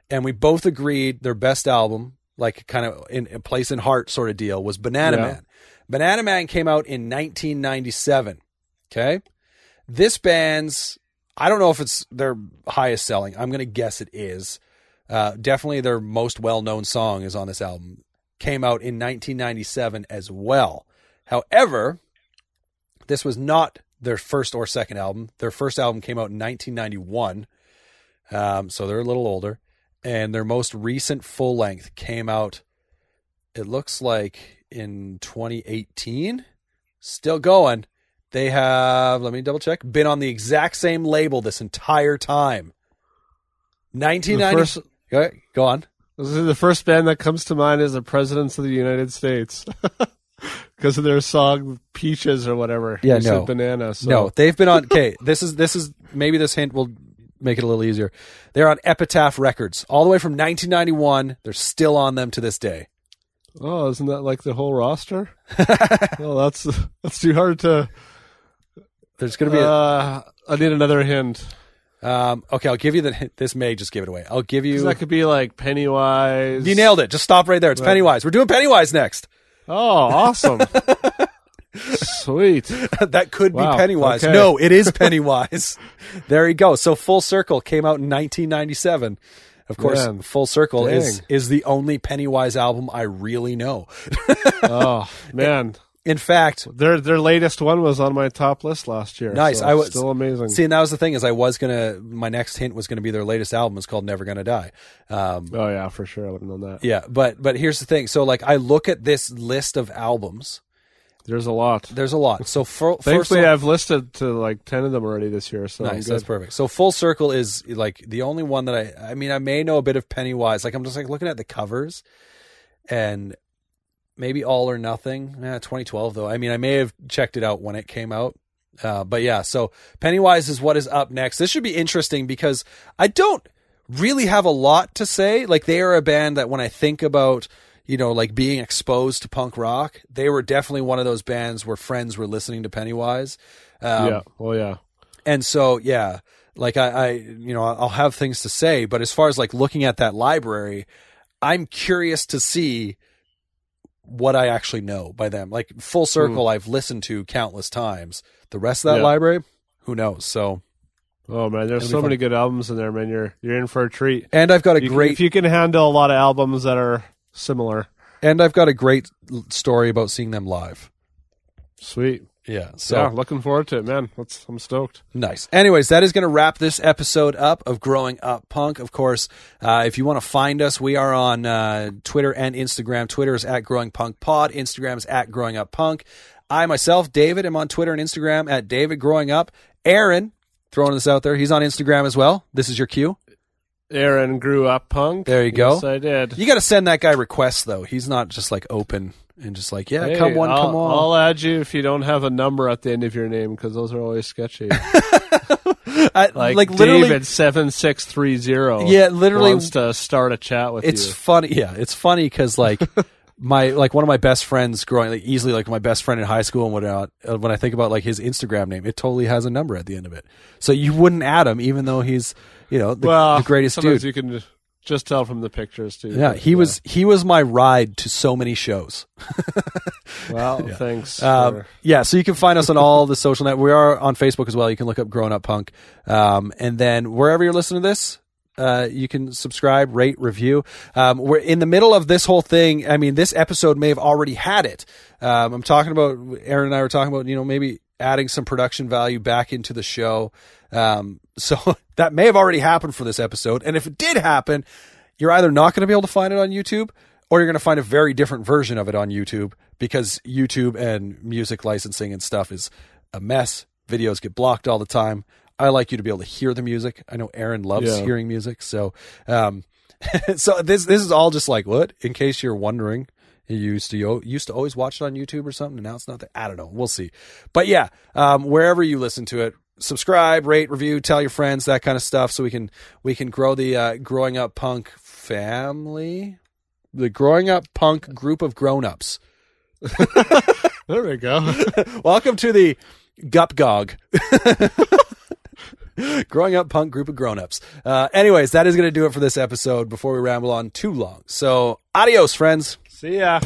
and we both agreed their best album, like kind of in a place in heart sort of deal, was Banana Yeah. Man. Banana Man came out in 1997. Okay, this band's I don't know if it's their highest selling. I'm gonna guess it is. Uh, definitely their most well known song is on this album. Came out in 1997 as well. However, this was not their first or second album. Their first album came out in 1991. Um, so they're a little older. And their most recent full length came out, it looks like in 2018. Still going. They have, let me double check, been on the exact same label this entire time. The 1990. first, go on. The first band that comes to mind is the Presidents of the United States. *laughs* because of their song "Peaches" or whatever. Yeah, You no. banana. So. No, they've been on. Okay, this is this is maybe this hint will make it a little easier. They're on Epitaph Records all the way from 1991. They're still on them to this day. Oh, isn't that like the whole roster? *laughs* well, that's that's too hard to. There's going to be. A, Uh, I need another hint. Um, okay, I'll give you the. *laughs* This may just give it away. I'll give you. That could be like Pennywise. You nailed it. Just stop right there. It's Pennywise. We're doing Pennywise next. Oh, awesome! *laughs* Sweet. *laughs* that could Wow, be Pennywise. okay. No, it is Pennywise. there you go. So Full Circle came out in 1997. Of course, Man, Full Circle is is the only Pennywise album I really know. Oh man, In fact, their their latest one was on my top list last year. Nice. so I was still amazing. See, and that was the thing is I was gonna. My next hint was gonna be their latest album is called Never Gonna Die. Um, oh yeah, for sure. I would have known that. yeah, but but here's the thing. So like I look at this list of albums. There's a lot. There's a lot. So *laughs* for, Thankfully, I've listed to like ten of them already this year. So Nice, that's perfect. So Full Circle is like the only one that I I mean I may know a bit of Pennywise. Like I'm just like looking at the covers and maybe All or Nothing. Eh, 2012 though. I mean I may have checked it out when it came out. Uh, but yeah, so Pennywise is what is up next. This should be interesting because I don't really have a lot to say. Like they are a band that when I think about you know, like being exposed to punk rock, they were definitely one of those bands where friends were listening to Pennywise. Um, yeah. Oh yeah. and so, yeah, like I, I, you know, I'll have things to say, but as far as like looking at that library, I'm curious to see what I actually know by them. Like Full Circle, hmm. I've listened to countless times. The rest of that Yeah. library, who knows? So, Oh man, there's so fun. many good albums in there, man. You're you're in for a treat. and I've got a You can- great, if you can handle a lot of albums that are similar. and I've got a great story about seeing them live. Sweet. Yeah. So yeah, looking forward to it, man. Let's, I'm stoked. Nice. Anyways, that is going to wrap this episode up of Growing Up Punk. Of course, uh, if you want to find us, we are on uh, Twitter and Instagram. Twitter is at Growing Punk Pod. Instagram is at Growing Up Punk. I myself, David, am on Twitter and Instagram at David Growing Up. Aaron, throwing this out there, he's on Instagram as well. This is your cue. Aaron grew up punk. There you go. Yes, I did. You got to send that guy requests though. He's not just like open and just like, yeah, Hey, come one, I'll, come on. I'll add you if you don't have a number at the end of your name because those are always sketchy. *laughs* I- Like, like literally, David seven six three zero. Yeah, literally- wants to start a chat with you. it's you. funny yeah it's funny because like *laughs* my like one of my best friends growing like easily like my best friend in high school and whatnot uh, when i think about like his instagram name it totally has a number at the end of it so you wouldn't add him even though he's you know the, well, the greatest sometimes dude You can just tell from the pictures too. yeah he was he was my ride to so many shows *laughs* Well, thanks. Um, for- yeah, so you can find us on all the social net. We are on Facebook as well. You can look up Growing Up Punk, um, and then wherever you're listening to this, uh, you can subscribe, rate, review. Um, we're in the middle of this whole thing. I mean, this episode may have already had it. Um, I'm talking about Aaron and I were talking about you know maybe adding some production value back into the show. Um, so *laughs* that may have already happened for this episode, and if it did happen, you're either not going to be able to find it on YouTube or you're going to find a very different version of it on YouTube because YouTube and music licensing and stuff is a mess. Videos get blocked all the time. I like you to be able to hear the music. I know Aaron loves Yeah. hearing music, so um, *laughs* so this this is all just like what? In case you're wondering, you used to you used to always watch it on YouTube or something, and now it's not there. I don't know. We'll see. But yeah, um, wherever you listen to it, subscribe, rate, review, tell your friends, that kind of stuff, so we can we can grow the uh, growing up punk family, the growing up punk group of grown ups. *laughs* there we go. *laughs* Welcome to the Gup Gog. *laughs* Growing up punk group of grown-ups. Uh, anyways, that is going to do it for this episode before we ramble on too long. So, adios, friends. See ya.